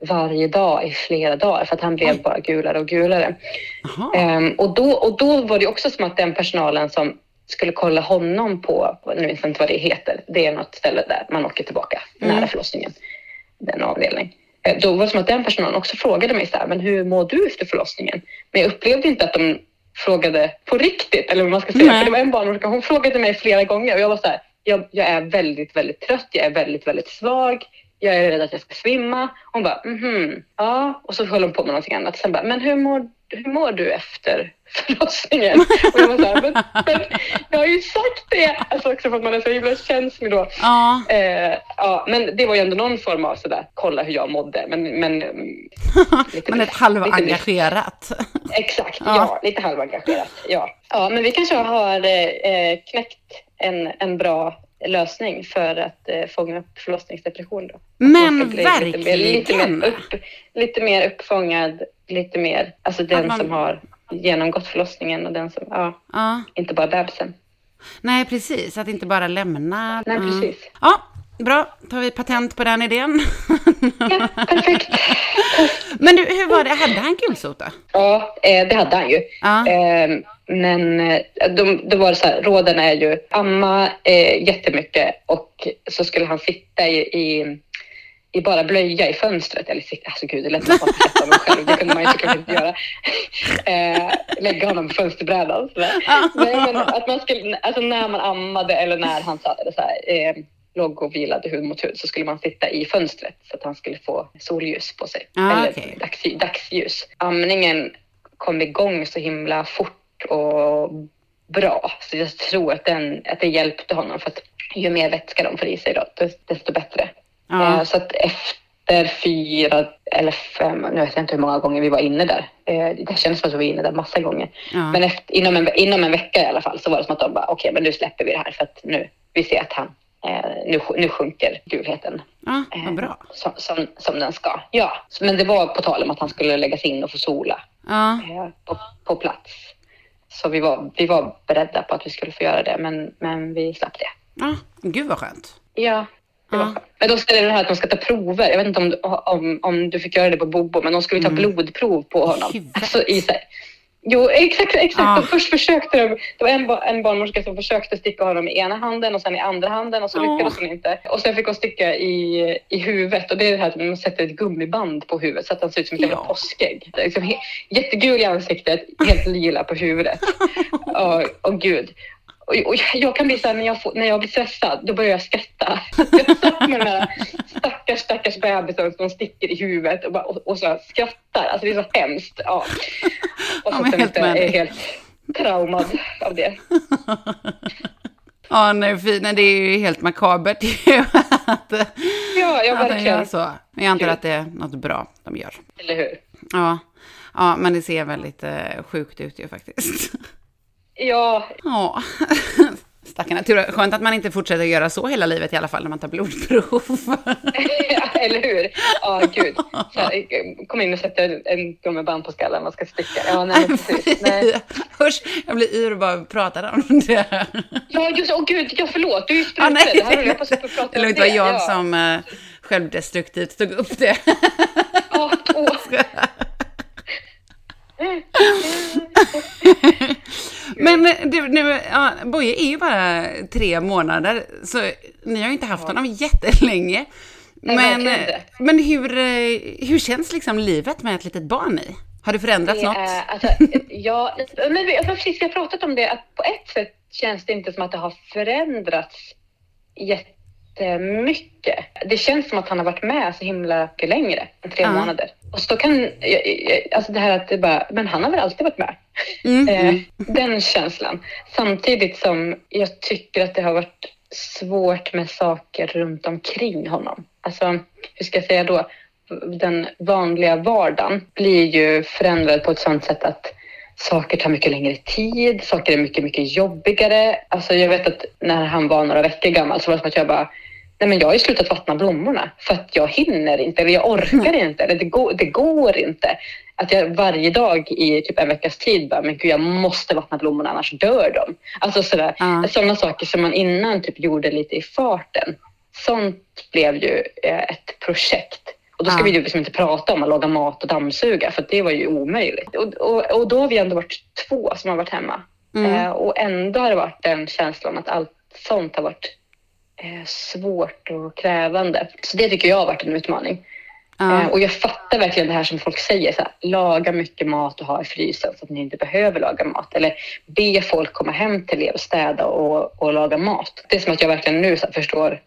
Speaker 2: varje dag i flera dagar för att han blev bara gulare och gulare. Um, och, då, och då var det också som att den personalen som skulle kolla honom på, nu vet jag inte vad det heter, det är något ställe där man åker tillbaka mm. nära förlossningen, den avdelningen. Eh, då var det som att den personalen också frågade mig så här, men hur mår du efter förlossningen? Men jag upplevde inte att de frågade på riktigt, eller vad man ska säga. För det var en barnmorska, hon frågade mig flera gånger och jag var så här, jag, jag, är väldigt, väldigt trött, jag är väldigt, väldigt svag, jag är rädd att jag ska svimma. Hon bara, mhm, ja. Och så höll hon på med någonting annat. Sen bara, men hur mår, hur mår du efter förlossningen? [laughs] Och jag var så här, men, men jag har ju sagt det! Alltså också för att man är så himla känslig då. Ja. Eh, ja, men det var ju ändå någon form av sådär, kolla hur jag mådde. Men, men
Speaker 1: lite [laughs] man är halvengagerat. [laughs]
Speaker 2: Exakt, ja. ja. lite halvengagerat. Ja. ja, men vi kanske har eh, knäckt en, en bra lösning för att eh, fånga upp förlossningsdepression. Då.
Speaker 1: Men verkligen! Lite mer,
Speaker 2: lite, mer upp, lite mer uppfångad, lite mer, alltså den man... som har genomgått förlossningen och den som, ja, ja. inte bara bebisen.
Speaker 1: Nej, precis, att inte bara lämna.
Speaker 2: Nej, precis.
Speaker 1: Ja, Bra, tar vi patent på den idén.
Speaker 2: Ja, perfekt. [laughs]
Speaker 1: Men du, hur var det? Hade han gulsota?
Speaker 2: Ja, eh, det hade han ju. Ja. Ehm, men eh, då var det så här, råden är ju amma eh, jättemycket och så skulle han sitta i, i, i bara blöja i fönstret. Eller sitta, alltså gud, det lät som att sätta honom själv. Det kunde man ju såklart inte göra. [laughs] Eh, lägga honom på fönsterbrädan. Nej, men att man skulle, alltså när man ammade eller när han så här, eh, låg och vilade hud mot hud så skulle man sitta i fönstret så att han skulle få solljus på sig. Ah, eller okay. dags, dagsljus. Amningen kom igång så himla fort och bra. Så jag tror att, den, att det hjälpte honom för att ju mer vätska de får i sig då, desto bättre. Ja. Eh, så att efter fyra eller fem, nu vet jag inte hur många gånger vi var inne där. Eh, det kändes som att vi var inne där massa gånger. Ja. Men efter, inom, en, inom en vecka i alla fall så var det som att de bara, okej okay, men nu släpper vi det här för att nu, vi ser att han, eh, nu, nu sjunker gulheten.
Speaker 1: Ja, vad bra.
Speaker 2: Som, som, som den ska. Ja, men det var på tal om att han skulle läggas in och få sola ja. på, på plats. Så vi var, vi var beredda på att vi skulle få göra det, men, men vi slapp det.
Speaker 1: Ja, gud vad skönt.
Speaker 2: Ja, skönt. Men då ställer det här att de ska ta prover. Jag vet inte om, om, om du fick göra det på Bobo, men de skulle ta mm. blodprov på honom. Alltså, i, Jo, exakt. exakt. Ah. Först försökte de, det var en, en barnmorska som försökte sticka honom i ena handen och sen i andra handen och så lyckades hon inte. Och sen fick hon sticka i, i huvudet och det är det här att man sätter ett gummiband på huvudet så att han ser ut som ett jävla ja. påskägg. Liksom, jättegul i ansiktet, helt lila på huvudet. [laughs] och, och gud. Och, och jag kan bli så här, när jag, får, när jag blir stressad, då börjar jag skratta. Jag satt med den här stackars, stackars bebisen som sticker i huvudet och, bara, och, och så skrattar. Alltså det är så hemskt. Ja. [laughs] Och så ja, helt, är helt traumad av det. [laughs]
Speaker 1: Ja, nej, fy, nej, det är ju helt makabert [laughs] att,
Speaker 2: Ja, ja
Speaker 1: att de
Speaker 2: verkligen.
Speaker 1: gör så. Men jag antar att det är något bra de gör.
Speaker 2: Eller hur?
Speaker 1: Ja, ja men det ser väldigt eh, sjukt ut ju faktiskt.
Speaker 2: Ja,
Speaker 1: Ja, [laughs] stackarna. Tur- Skönt att man inte fortsätter göra så hela livet i alla fall när man tar blodprov. [laughs]
Speaker 2: eller hur? Ja, gud. Så här, kom in och sätta en, gummiband på skallen och ska sticka. Ja, nej, precis. [laughs] Nej.
Speaker 1: Usch, jag blir yr och bara pratar om det.
Speaker 2: Ja, just åh gud, ja förlåt, du är ju
Speaker 1: Ja,
Speaker 2: spruten. det här höll jag på att prata om
Speaker 1: Det lugnt, var jag
Speaker 2: ja.
Speaker 1: som eh, självdestruktivt tog upp det.
Speaker 2: Ja, åh.
Speaker 1: Men du, nu, ja, Boje är ju bara tre månader, så ni har ju inte haft honom jättelänge.
Speaker 2: Nej,
Speaker 1: Men, men hur, eh, hur känns liksom livet med ett litet barn i? Har det förändrats
Speaker 2: Det
Speaker 1: något?
Speaker 2: är, alltså, ja, men vi, precis, har pratat om det, att på ett sätt känns det inte som att det har förändrats jättemycket. Det känns som att han har varit med så himla mycket längre än tre
Speaker 1: Ja.
Speaker 2: månader. Och så kan, alltså det här att det bara, men han har väl alltid varit med?
Speaker 1: Mm,
Speaker 2: Eh,
Speaker 1: mm.
Speaker 2: den känslan. Samtidigt som jag tycker att det har varit svårt med saker runt omkring honom. Alltså, hur ska jag säga då? Den vanliga vardagen blir ju förändrad på ett sådant sätt att saker tar mycket längre tid, saker är mycket, mycket jobbigare. Alltså jag vet att när han var några veckor gammal så var det som att jag bara Nej men jag har ju slutat vattna blommorna för att jag hinner inte eller jag orkar inte eller det går, det går inte. Att jag varje dag i typ en veckas tid bara, men gud jag måste vattna blommorna annars dör de. Alltså sådär,
Speaker 1: Ja.
Speaker 2: sådana saker som man innan typ gjorde lite i farten. Sånt blev ju eh, ett projekt. Och då ska
Speaker 1: Ja.
Speaker 2: vi ju liksom inte prata om att laga mat och dammsuga för det var ju omöjligt. Och, och, och då har vi ändå varit två som har varit hemma.
Speaker 1: Mm.
Speaker 2: Eh, och ändå har det varit den känslan att allt sånt har varit svårt och krävande. Så det tycker jag har varit en utmaning.
Speaker 1: Ja.
Speaker 2: Eh, och jag fattar verkligen det här som folk säger, så här, laga mycket mat och ha i frysen så att ni inte behöver laga mat. Eller be folk komma hem till er och städa och, och laga mat. Det är som att jag verkligen nu här, förstår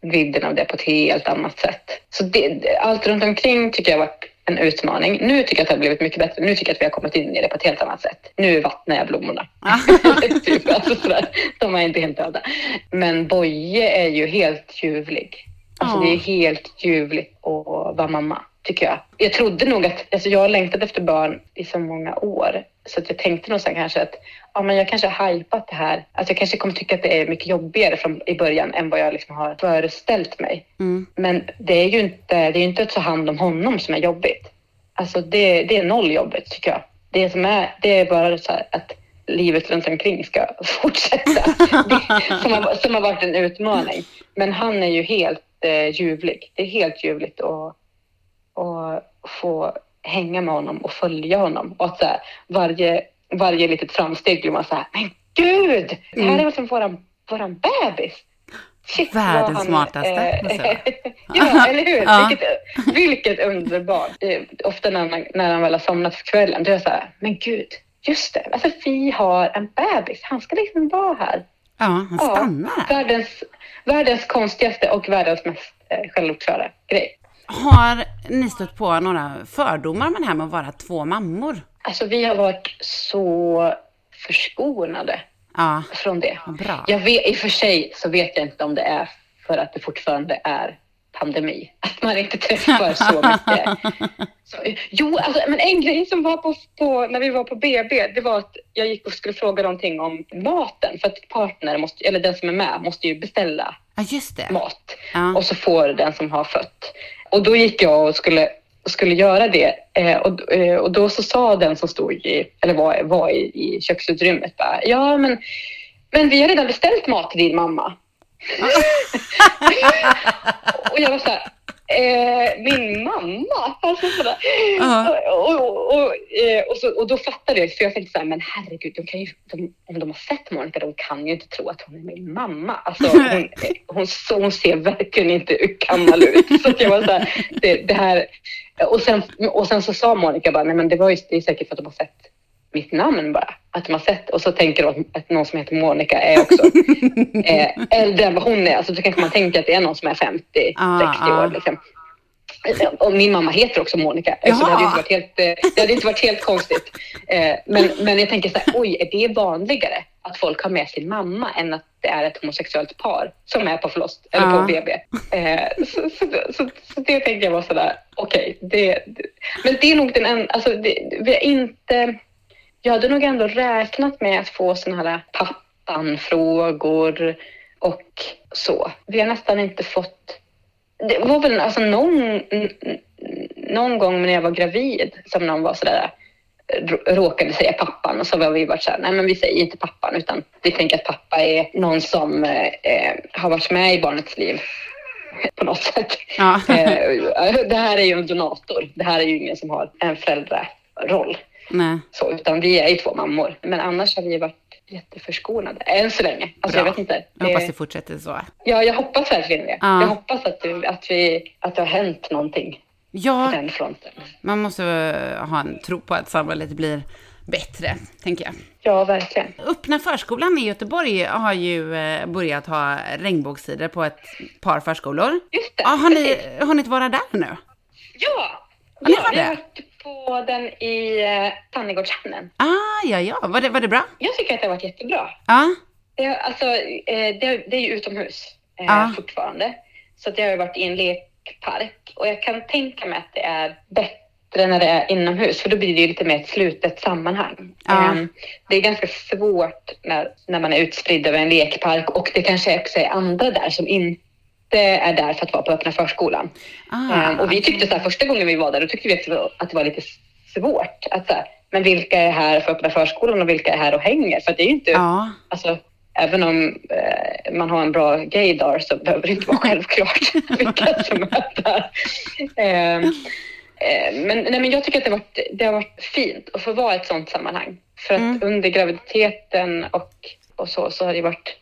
Speaker 2: vidden av det på ett helt annat sätt. Så det- allt runt omkring tycker jag har varit en utmaning. Nu tycker jag att det har blivit mycket bättre. Nu tycker jag att vi har kommit in i det på ett helt annat sätt. Nu vattnar jag blommorna. [laughs] [laughs] sådär. De är inte helt döda. Men Boje är ju helt ljuvlig. Alltså
Speaker 1: Ja.
Speaker 2: det är helt ljuvligt att vara mamma, tycker jag. Jag trodde nog att, alltså jag har längtat efter barn i så många år. Så att jag tänkte nog sen kanske att ja, men jag kanske har hypat det här. Alltså jag kanske kommer tycka att det är mycket jobbigare från, i början än vad jag liksom har föreställt mig.
Speaker 1: Mm.
Speaker 2: Men det är ju inte, det är inte att ta hand om honom som är jobbigt. Alltså det, det är noll jobbigt tycker jag. Det som är, det är bara så här att livet runt omkring ska [laughs] fortsätta. Det, som, har, som har varit en utmaning. Men han är ju helt eh, ljuvlig. Det är helt ljuvligt att, att få hänga med honom och följa honom. Och att så här, varje, varje litet framsteg blir man så här, men gud, det här är väl som våran, våran bebis. Shit,
Speaker 1: Världens
Speaker 2: han,
Speaker 1: smartaste,
Speaker 2: eh, [laughs] ja, eller hur?
Speaker 1: Ja.
Speaker 2: Vilket, vilket underbart. Är Ofta när, man, när han väl har somnat för kvällen, då är jag så här, men gud, just det, alltså vi har en bebis, han ska liksom vara här.
Speaker 1: ja, han
Speaker 2: Ja,
Speaker 1: stannar.
Speaker 2: världens, världens konstigaste och världens mest eh, självklara grej.
Speaker 1: Har ni stött på några fördomar med det här med att vara två mammor?
Speaker 2: Alltså vi har varit så förskonade
Speaker 1: Ja,
Speaker 2: från det.
Speaker 1: bra.
Speaker 2: Jag vet, I och för sig så vet jag inte om det är för att det fortfarande är pandemi. Att man inte träffar så mycket. [laughs] Så, jo, alltså, men en grej som var på, på, när vi var på BB, det var att jag gick och skulle fråga någonting om maten. För att partner, måste, eller den som är med, måste ju beställa
Speaker 1: det.
Speaker 2: mat.
Speaker 1: Ja.
Speaker 2: Och så får den som har fött. Och då gick jag och skulle, skulle göra det. Eh, och, eh, och då så sa den som stod i, eller var, var i, i köksutrymmet bara, ja men, men vi har redan beställt mat till din mamma. [laughs] och jag var så här, eh, min mamma? Alltså sådär.
Speaker 1: Ja.
Speaker 2: och, och, och, eh, och, så, och då fattade jag, för jag tänkte så här, men herregud, de kan ju, de, om de har sett Monica, de kan ju inte tro att hon är min mamma. Alltså, hon, hon, så, hon ser verkligen inte gammal ut. Så jag var så här, det, det här, och, sen, och sen så sa Monica bara, nej men det var ju det är säkert för att de har sett mitt namn bara. Att de har sett och så tänker de att någon som heter Monica är också [laughs] eh, äldre än vad hon är. Alltså då kanske man tänker att det är någon som är 50,
Speaker 1: Ah,
Speaker 2: 60 år.
Speaker 1: ah.
Speaker 2: Liksom. Och min mamma heter också Monica,
Speaker 1: Jaha.
Speaker 2: så det hade, inte varit helt, eh, det hade inte varit helt konstigt. Eh, Men, men jag tänker så här, oj, är det vanligare att folk har med sin mamma än att det är ett homosexuellt par som är på förloss eller på BB? Eh, Så, så, så, så det tänker jag var sådär, okej, det, det, men det är nog den enda, alltså det, vi har inte, jag hade nog ändå räknat med att få sådana här pappan-frågor och så. Vi har nästan inte fått det var väl alltså någon, någon gång när jag var gravid som någon var sådär rå- råkade säga pappan och så var vi varit såhär, nej men vi säger inte pappan utan vi tänker att pappa är någon som eh, har varit med i barnets liv [laughs] på något sätt.
Speaker 1: Ja.
Speaker 2: Eh, det här är ju en donator. Det här är ju ingen som har en föräldraroll.
Speaker 1: Nej.
Speaker 2: Så, utan vi är ju två mammor. Men annars har vi varit jätteförskonade. Än så länge. Alltså, jag vet inte.
Speaker 1: Jag hoppas
Speaker 2: Det-
Speaker 1: det fortsätter så.
Speaker 2: Ja, jag hoppas verkligen det.
Speaker 1: Ja.
Speaker 2: Jag hoppas att, du, att, vi, att det har hänt någonting på
Speaker 1: Ja,
Speaker 2: den fronten.
Speaker 1: man måste eh, ha en tro på att samhället blir bättre, tänker jag.
Speaker 2: Ja, verkligen.
Speaker 1: Öppna förskolan i Göteborg har ju eh, börjat ha regnbågssidor på ett par förskolor.
Speaker 2: Just det.
Speaker 1: Ja, har ni hunnit vara där nu?
Speaker 2: Ja,
Speaker 1: Ja, ni
Speaker 2: ja
Speaker 1: har det.
Speaker 2: varit på den i eh, Tannegårdshamnen.
Speaker 1: Ah, ja, ja. Var det, var det bra?
Speaker 2: Jag tycker att det har varit jättebra.
Speaker 1: Ja.
Speaker 2: Det, alltså, eh, det, det är ju utomhus
Speaker 1: Ja.
Speaker 2: fortfarande. Så att jag har ju varit i en lekpark. Och jag kan tänka mig att det är bättre när det är inomhus. För då blir det ju lite mer ett slutet sammanhang.
Speaker 1: Ja.
Speaker 2: Eh, det är ganska svårt när, när man är utspridd över en lekpark. Och det kanske också är andra där som inte är där för att vara på öppna förskolan.
Speaker 1: Ah,
Speaker 2: Eh, och vi tyckte så här, första gången vi var där, då tyckte vi att det var, att det var lite svårt. Att så här, men vilka är här för öppna förskolan och vilka är här och hänger? För det är ju inte,
Speaker 1: Ja.
Speaker 2: alltså, även om eh, man har en bra gaydar så behöver det inte vara [laughs] självklart [laughs] vilka som är där. Eh, eh, men, nej, men jag tycker att det har, varit, det har varit fint att få vara i ett sånt sammanhang. För att
Speaker 1: Mm.
Speaker 2: under graviditeten och, och så, så har det varit...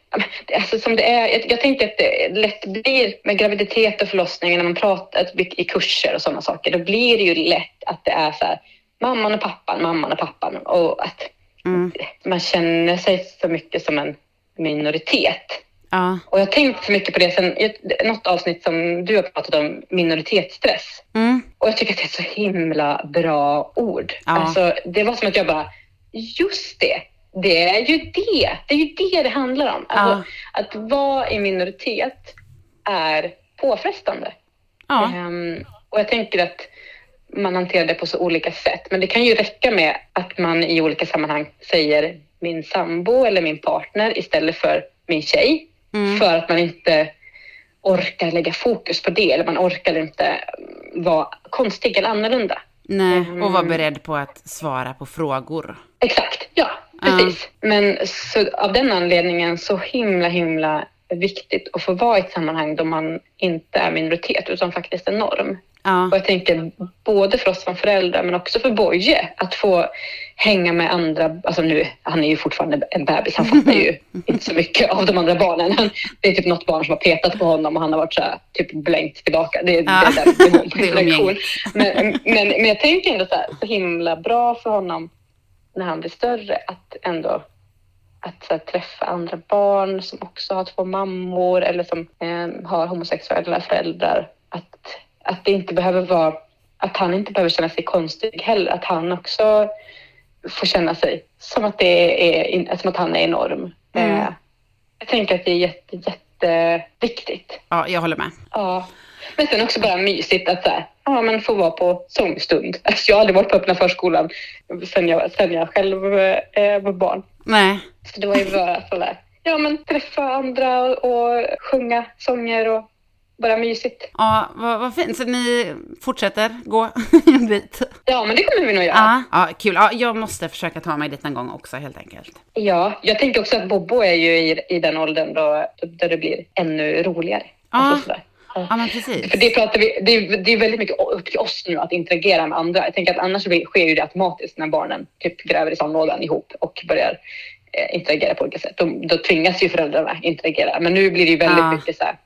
Speaker 2: Alltså som det är, jag, jag tänker att det lätt blir med graviditet och förlossning när man pratar i kurser och sådana saker. Då blir det ju lätt att det är så här, mamman och pappan, mamman och pappan. Och att
Speaker 1: Mm.
Speaker 2: man känner sig så mycket som en minoritet.
Speaker 1: Ja.
Speaker 2: Och jag har tänkt så mycket på det sen något avsnitt som du har pratat om, minoritetsstress.
Speaker 1: Mm.
Speaker 2: Och jag tycker att det är så himla bra ord.
Speaker 1: Ja.
Speaker 2: Alltså, det var som att jag bara, just det, det är ju det. Det är ju det det handlar om. Alltså, Att vara i minoritet är påfrestande.
Speaker 1: Ja.
Speaker 2: Ehm, och jag tänker att man hanterar det på så olika sätt. Men det kan ju räcka med att man i olika sammanhang säger min sambo eller min partner istället för min tjej.
Speaker 1: Mm.
Speaker 2: För att man inte orkar lägga fokus på det eller man orkar inte vara konstig eller annorlunda.
Speaker 1: Nej,
Speaker 2: Mm.
Speaker 1: och vara beredd på att svara på frågor.
Speaker 2: Exakt, ja precis. Men så, av den anledningen så himla himla viktigt att få vara i ett sammanhang då man inte är minoritet utan faktiskt en norm.
Speaker 1: Ja.
Speaker 2: Och jag tänker både för oss som föräldrar men också för Boje att få hänga med andra, alltså nu, han är ju fortfarande en bebis, han fattar ju [laughs] inte så mycket av de andra barnen. Det är typ något barn som har petat på honom och han har varit så här, typ blänkt tillbaka. Det, är-
Speaker 1: Ja. [laughs]
Speaker 2: det är den nivån på
Speaker 1: Det är.
Speaker 2: Men, men, men jag tänker ändå så här, så himla bra för honom när han blir större att ändå att här, träffa andra barn som också har två mammor eller som eh, har homosexuella föräldrar. Att, att det inte behöver vara, att han inte behöver känna sig konstig heller. Att han också får känna sig som att, det är, som att han är enorm.
Speaker 1: Mm.
Speaker 2: Eh, jag tänker att det är jätte, jätteviktigt.
Speaker 1: ja, jag håller med.
Speaker 2: Ja. Men sen också bara mysigt att så här, ja, men få vara på sångstund. Alltså, jag har aldrig varit på öppna förskolan sen jag, sen jag själv eh, var barn.
Speaker 1: Nej.
Speaker 2: Så det var ju bara sådär, ja men träffa andra och, och sjunga sånger och bara mysigt.
Speaker 1: Ja, vad, vad fint. Så ni fortsätter gå [laughs] en bit?
Speaker 2: Ja, men det kommer vi nog göra.
Speaker 1: Ja, ja kul. Ja, jag måste försöka ta mig dit någon gång också helt enkelt.
Speaker 2: Ja, jag tänker också att Bobo är ju i, i den åldern då, där det blir ännu roligare.
Speaker 1: Ja.
Speaker 2: Alltså. Ja.
Speaker 1: Men precis.
Speaker 2: För det, pratar vi, det, är, det är väldigt mycket upp till oss nu att interagera med andra. Jag tänker att annars sker ju det automatiskt när barnen typ gräver i sandlådan ihop och börjar eh, interagera på olika sätt. Då, då tvingas ju föräldrarna interagera. Men nu blir det ju väldigt
Speaker 1: Ja.
Speaker 2: mycket så här.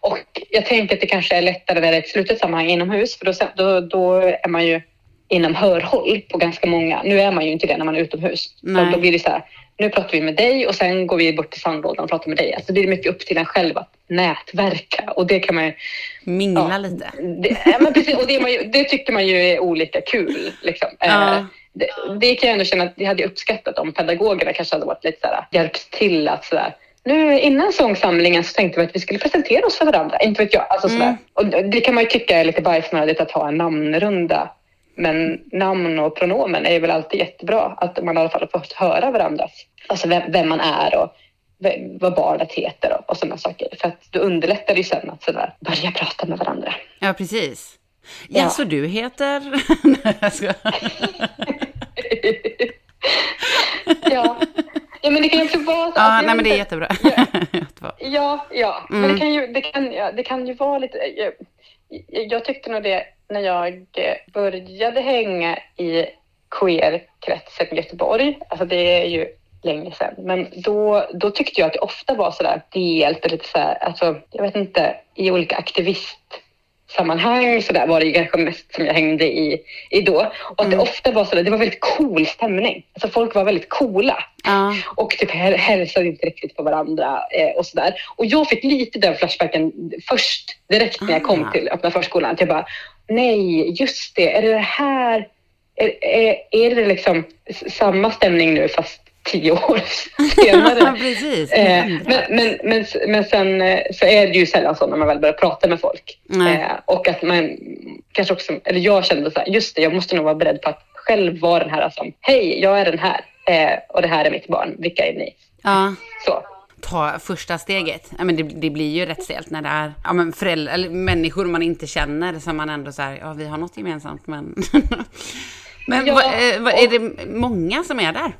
Speaker 2: Och jag tänker att det kanske är lättare när det är ett slutet sammanhang inomhus för då, då, då är man ju inom hörhåll på ganska många. Nu är man ju inte det när man är utomhus.
Speaker 1: Nej.
Speaker 2: Så då blir det så här, nu pratar vi med dig och sen går vi bort till sandlådan och pratar med dig. Alltså det är mycket upp till en själv att nätverka och det kan man ju...
Speaker 1: Mingla ja, lite.
Speaker 2: Det, ja, men precis, och det, man ju, det tycker man ju är olika kul. Liksom. Ja. Eh, det, det, kan jag ändå känna att det hade uppskattat om pedagogerna kanske hade varit lite så här, hjälpt till att så där, nu innan sångsamlingen så tänkte vi att vi skulle presentera oss för varandra. Inte vet jag. Alltså, mm. Och det kan man ju tycka är lite bajsnödigt att ha en namnrunda men namn och pronomen är väl alltid jättebra, att man i alla fall fått höra varandras, alltså vem, vem man är och vad barnet heter och, och sådana saker. För att då underlättar det ju sen att sådär, börja prata med varandra.
Speaker 1: Ja, precis. Ja, ja så du heter... nej, jag ska...
Speaker 2: ja. ja, men det kan ju också vara...
Speaker 1: Ja, nej, men det är jättebra.
Speaker 2: ja, [laughs] ja, ja. Mm. men det kan, ju, det, kan, ja, det kan ju vara lite... Jag, tyckte nog det när jag eh, började hänga i queer-kretsen i Göteborg, alltså det är ju länge sedan, men då, då tyckte jag att det ofta var sådär delt och lite såhär, alltså jag vet inte, i olika aktivist sammanhang så där var det ju kanske mest som jag hängde i, i då. Och att mm. det ofta var så där, det var väldigt cool stämning. Alltså folk var väldigt coola. Uh. Och typ hälsade inte riktigt på varandra eh, och sådär. Och jag fick lite den flashbacken först, direkt när jag kom ah. till öppna förskolan. Att jag bara, nej, just det, är det det här? Är, är, är det liksom samma stämning nu fast tio år senare. [laughs]
Speaker 1: Precis.
Speaker 2: Eh, men, men, men, men sen eh, så är det ju sällan så när man väl börjar prata med folk. Eh, och att man kanske också, eller jag kände så här, just det, jag måste nog vara beredd på att själv vara den här som, hej, jag är den här eh, och det här är mitt barn, vilka är ni?
Speaker 1: Ja.
Speaker 2: Så
Speaker 1: ta första steget. Ja, men det, det blir ju rätt stelt när det är ja, men föräldrar, eller människor man inte känner som man ändå så här, ja vi har något gemensamt men [laughs] Men ja, vad, eh, vad, är det många som är där?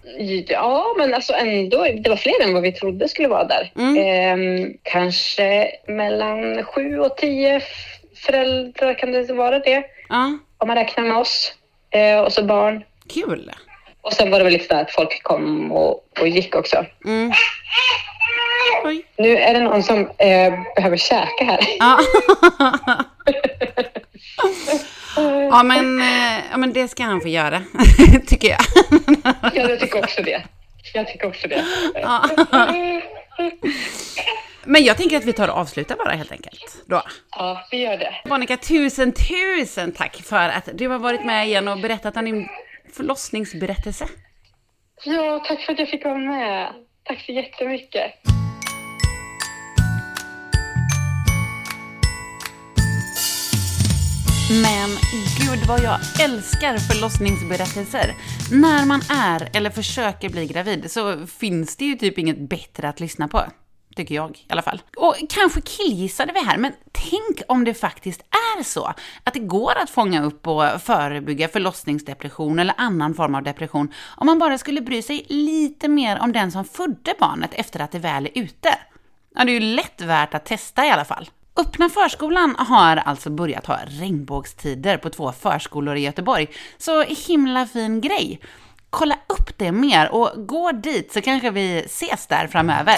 Speaker 2: Ja, men alltså ändå, det var fler än vad vi trodde skulle vara där. Mm. Eh, kanske mellan sju och tio föräldrar kan det vara det.
Speaker 1: Ja.
Speaker 2: Om man räknar med oss eh, och så barn.
Speaker 1: Kul!
Speaker 2: Och sen var det väl lite så att folk kom och, och gick också.
Speaker 1: Mm.
Speaker 2: Nu är det någon som eh, behöver käka här.
Speaker 1: Ja. [laughs] [laughs] Ja men, eh, ja, men det ska han få göra, [laughs] tycker jag.
Speaker 2: Ja, jag tycker också det. Jag tycker också det.
Speaker 1: Ja. Men jag tänker att vi tar och avslutar bara helt enkelt. Då.
Speaker 2: Ja, vi gör det.
Speaker 1: Monica, tusen, tusen tack för att du har varit med igen och berättat om din förlossningsberättelse.
Speaker 2: Ja, tack för att jag fick vara med. Tack så jättemycket.
Speaker 1: Men gud vad jag älskar förlossningsberättelser. När man är eller försöker bli gravid så finns det ju typ inget bättre att lyssna på. Tycker jag i alla fall. Och kanske killgissade vi här, men tänk om det faktiskt är så att det går att fånga upp och förebygga förlossningsdepression eller annan form av depression om man bara skulle bry sig lite mer om den som födde barnet efter att det väl är ute. Ja, det är ju lätt värt att testa i alla fall. Öppna förskolan har alltså börjat ha regnbågstider på två förskolor i Göteborg. Så himla fin grej. Kolla upp det mer och gå dit så kanske vi ses där framöver.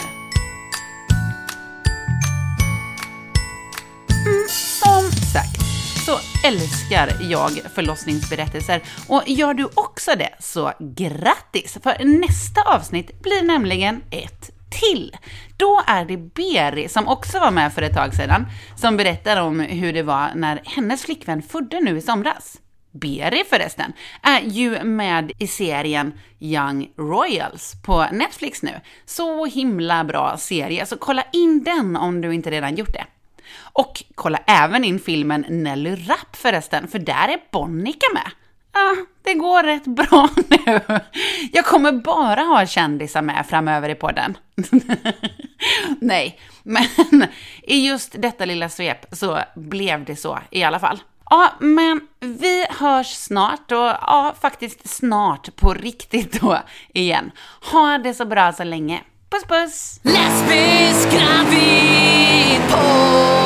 Speaker 1: Mm, som sagt så älskar jag förlossningsberättelser och gör du också det så grattis! För nästa avsnitt blir nämligen ett till. Då är det Beri, som också var med för ett tag sedan, som berättar om hur det var när hennes flickvän födde nu i somras. Beri förresten, är ju med i serien Young Royals på Netflix nu. Så himla bra serie, så kolla in den om du inte redan gjort det. Och kolla även in filmen Nelly Rapp förresten, för där är Bonnica med ah, det går rätt bra [laughs] nu. Jag kommer bara ha kändisar med framöver i podden. [laughs] Nej, men i just detta lilla svep så blev det så i alla fall. Ja, men vi hörs snart och ja, faktiskt snart på riktigt då igen. Ha det så bra så länge. Puss puss! Lesbisk gravid på